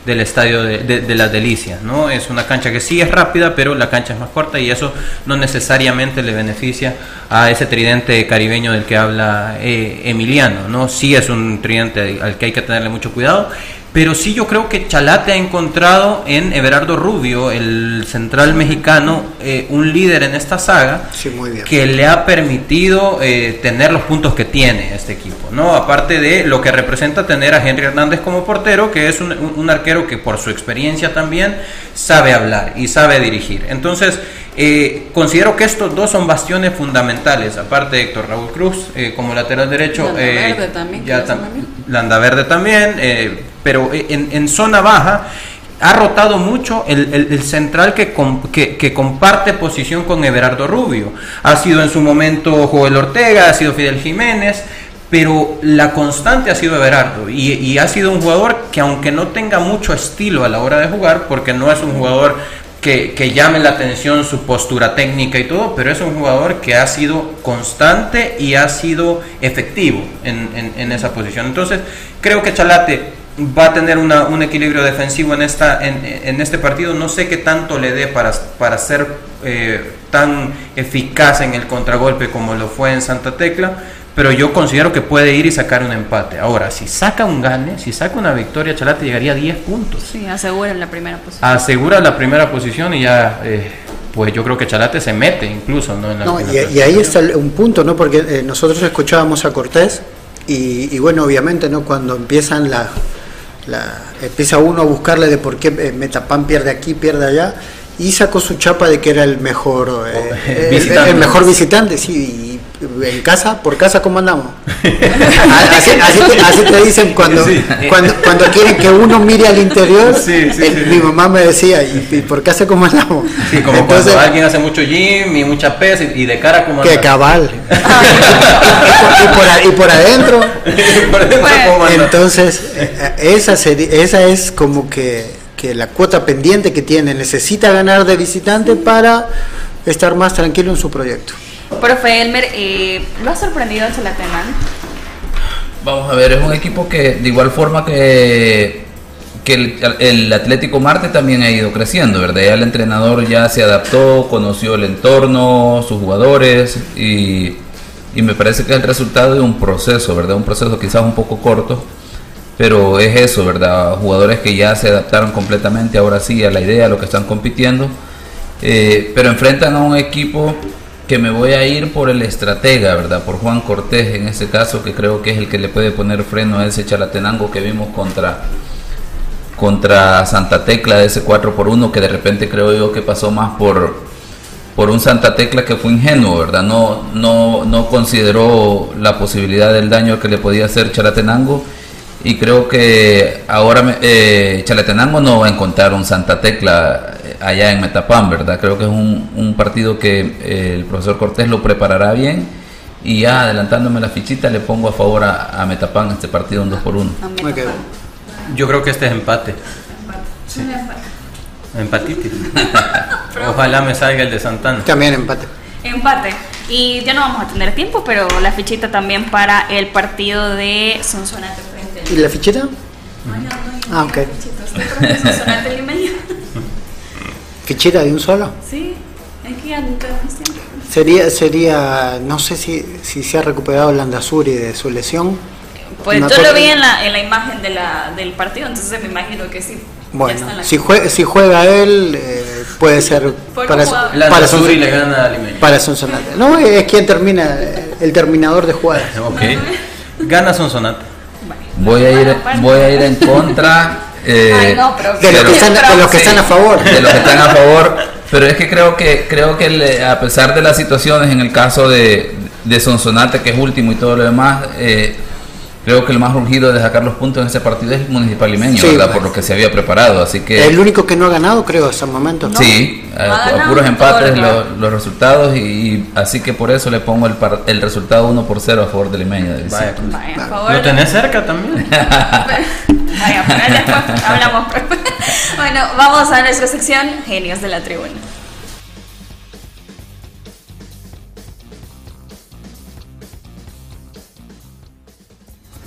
del estadio de, de, las delicias, ¿no? Es una cancha que sí es rápida, pero la cancha es más corta y eso no necesariamente le beneficia a ese tridente caribeño del que habla eh, Emiliano, ¿no? Sí es un tridente al que hay que tenerle mucho cuidado pero sí yo creo que Chalate ha encontrado en Everardo Rubio, el central mexicano, eh, un líder en esta saga que le ha permitido eh, tener los puntos que tiene este equipo, ¿no? Aparte de lo que representa tener a Henry Hernández como portero, que es un, arquero que por su experiencia también sabe hablar y sabe dirigir. Entonces, eh, considero que estos dos son bastiones fundamentales, aparte de Héctor Raúl Cruz como lateral derecho. Landa Verde también. Ya Landa Verde también pero en, zona baja ha rotado mucho el, central que, comparte posición con Everardo Rubio. Ha sido en su momento Joel Ortega, ha sido Fidel Jiménez, pero la constante ha sido Everardo y, ha sido un jugador que aunque no tenga mucho estilo a la hora de jugar, porque no es un jugador que, llame la atención su postura técnica y todo, pero es un jugador que ha sido constante y ha sido efectivo en, en esa posición. Entonces, creo que Chalate va a tener una, un equilibrio defensivo en, esta, en, en, este partido. No sé qué tanto le dé para, para ser eh, tan eficaz en el contragolpe como lo fue en Santa Tecla, pero yo considero que puede ir y sacar un empate. Ahora, si saca un gane, si saca una victoria, Chalate llegaría a 10 puntos. Sí, asegura la primera posición. Asegura la primera posición y ya... Eh, pues yo creo que Chalate se mete incluso ¿no? En la no, y, y, ahí está un punto, ¿no? Porque eh, nosotros escuchábamos a Cortés y, y, bueno, obviamente, ¿no? Cuando empiezan la, la, empieza uno a buscarle de por qué eh, Metapan pierde aquí, pierde allá, y sacó su chapa de que era el mejor eh, <laughs> el, el, mejor visitante, sí, en casa, por casa, ¿cómo andamos? <laughs> así, así, te, así, te, dicen cuando, sí. cuando, cuando quieren que uno mire al interior. Sí, sí, el, mi mamá me decía, ¿y, y por casa cómo andamos? Sí, como Entonces, cuando alguien hace mucho gym y mucha pesa y, y de cara como Que cabal. <laughs> y, por, y, por, adentro. <laughs> por adentro bueno. Entonces, esa, sería, esa es como que, que la cuota pendiente que tiene. Necesita ganar de visitante para estar más tranquilo en su proyecto. Profe Elmer, eh, ¿lo ha sorprendido Chalatenango? Vamos a ver, es un equipo que de igual forma que, que el, el, Atlético Marte también ha ido creciendo, ¿verdad? Ya el entrenador ya se adaptó, conoció el entorno, sus jugadores y, y me parece que es el resultado de un proceso, ¿verdad? Un proceso quizás un poco corto, pero es eso, ¿verdad? Jugadores que ya se adaptaron completamente ahora sí a la idea, a lo que están compitiendo, eh, pero enfrentan a un equipo que me voy a ir por el estratega, ¿verdad? Por Juan Cortés en ese caso, que creo que es el que le puede poner freno a ese Chalatenango que vimos contra, contra Santa Tecla de ese 4 por 1 que de repente creo yo que pasó más por, por un Santa Tecla que fue ingenuo, ¿verdad? No, no, no consideró la posibilidad del daño que le podía hacer Chalatenango y creo que ahora eh, Chalatenango no va a encontrar un Santa Tecla allá en Metapán, ¿verdad? Creo que es un, un partido que eh, el profesor Cortés lo preparará bien y ya adelantándome la fichita le pongo a favor a, a Metapán este partido un 2 por 1 okay. Yo creo que este es empate. Sí. Empatitis. <laughs> Ojalá me salga el de Santana. También empate. Empate. Y ya no vamos a tener tiempo, pero la fichita también para el partido de Sonsonate frente. ¿Y la fichita? Ah, ok. Sonsonate ¿Fichita de un solo? Sí, es que ya nunca Sería, sería, no sé si, si se ha recuperado Landazuri de su lesión. Pues yo lo vi en la, en la imagen de la, del partido, entonces me imagino que sí. Bueno, si, juega, si juega él, eh, puede ser para, para le gana a. Para Sonsonate. No, es quien termina, el terminador de jugadas. <laughs> ok. Gana Sonsonate. Voy a ir, voy a ir en <laughs> contra. Eh, Ay, no, pero de, los que, están, de los que están a favor. De los que están a favor. Pero es que creo que creo que le, a pesar de las situaciones en el caso de, de Sonsonate, que es último y todo lo demás, eh, creo que el más urgido de sacar los puntos en ese partido es el Municipal Limeño, sí, ¿verdad? Por lo que se había preparado. Así que el único que no ha ganado, creo, hasta el momento. ¿no? Sí, a, a, puros empates los, los resultados y, y, así que por eso le pongo el, par, el resultado 1 por 0 a favor de Limeño. Vaya, Vaya, a favor. Lo tenés cerca también. <laughs> <laughs> Vaya, pero <laughs> después hablamos. <laughs> bueno, vamos a nuestra sección Genios de la Tribuna.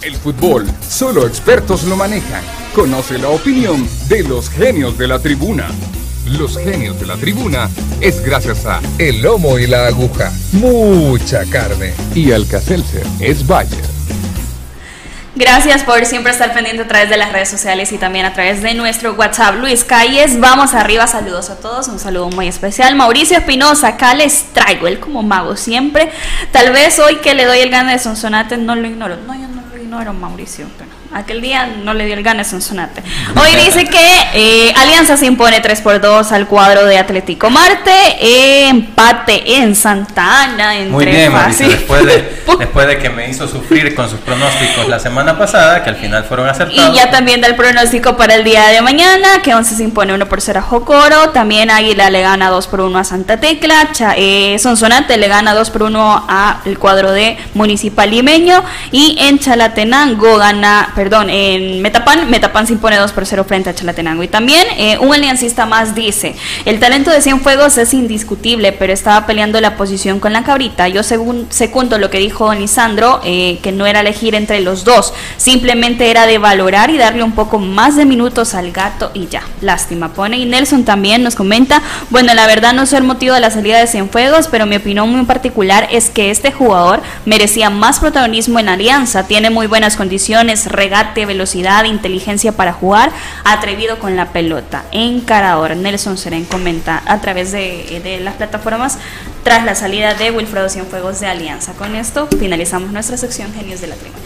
El fútbol, solo expertos lo manejan. Conoce la opinión de los genios de la tribuna. Los genios de la tribuna es gracias a El Lomo y la Aguja. Mucha carne. Y Alcacelser es Bayer. Gracias por siempre estar pendiente a través de las redes sociales y también a través de nuestro WhatsApp. Luis Calles, vamos arriba, saludos a todos, un saludo muy especial. Mauricio Espinosa, acá les traigo, él como mago siempre. Tal vez hoy que le doy el gane de Sonsonate no lo ignoro. No, yo no lo ignoro, Mauricio, pero aquel día no le dio el gane a Sonsonate. Hoy dice que eh, Alianza se impone 3 por 2 al cuadro de Atlético Marte, eh, empate en Santa Ana. Entre Muy bien, Mauricio, después de, <laughs> después de que me hizo sufrir con sus pronósticos la semana pasada, que al final fueron acertados. Y ya también da el pronóstico para el día de mañana, que 11 se impone 1 por 0 a Jocoro, también Águila le gana 2 por 1 a Santa Tecla, Cha, eh, Sonsonate le gana 2 por 1 al cuadro de Municipal Limeño, y en Chalatenango gana perdón, en Metapan, Metapan se impone 2 por 0 frente a Chalatenango. Y también eh, un aliancista más dice, el talento de Cienfuegos es indiscutible, pero estaba peleando la posición con la cabrita. Yo según, segundo lo que dijo Lisandro, eh, que no era elegir entre los dos, simplemente era de valorar y darle un poco más de minutos al gato y ya. Lástima, pone. Y Nelson también nos comenta, bueno, la verdad no sé el motivo de la salida de Cienfuegos, pero mi opinión muy particular es que este jugador merecía más protagonismo en Alianza, tiene muy buenas condiciones, regate, velocidad, inteligencia para jugar, atrevido con la pelota, encarador. Nelson Seren comenta a través de las plataformas tras la salida de Wilfredo Cienfuegos de Alianza. Con esto finalizamos nuestra sección Genios de la Tribuna.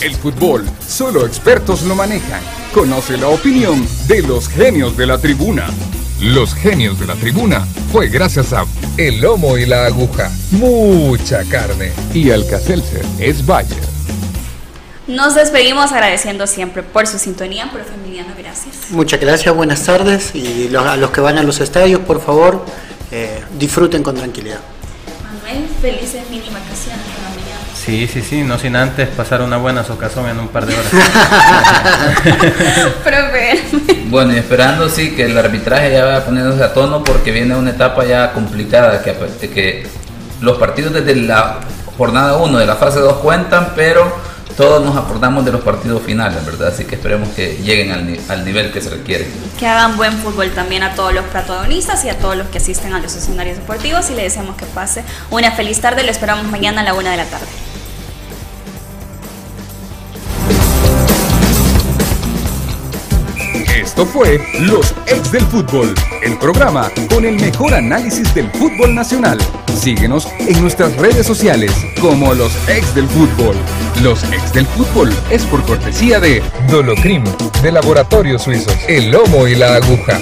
El fútbol, solo expertos lo manejan. Conoce la opinión de los genios de la tribuna. Los genios de la tribuna fue gracias a El Lomo y la Aguja, mucha carne y Alcacelser es Bayer. Nos despedimos agradeciendo siempre por su sintonía, profe Emiliano, gracias. Muchas gracias, buenas tardes y los- a los que van a los estadios, por favor, eh, disfruten con tranquilidad. Manuel, felices mini vacaciones. Sí, sí, sí, no sin antes pasar una buena socazón en un par de horas. <laughs> Profe. Bueno, y esperando sí que el arbitraje ya vaya poniéndose a tono porque viene una etapa ya complicada, que, aparte que los partidos desde la jornada 1 de la fase 2 cuentan, pero todos nos acordamos de los partidos finales, ¿verdad? Así que esperemos que lleguen al, ni- al nivel que se requiere. Que hagan buen fútbol también a todos los protagonistas y a todos los que asisten a los escenarios deportivos y le deseamos que pase una feliz tarde. Lo esperamos mañana a la una de la tarde. Esto fue Los Ex del Fútbol, el programa con el mejor análisis del fútbol nacional. Síguenos en nuestras redes sociales como Los Ex del Fútbol. Los Ex del Fútbol es por cortesía de Dolocrim, de Laboratorios Suizos, El Lomo y la Aguja.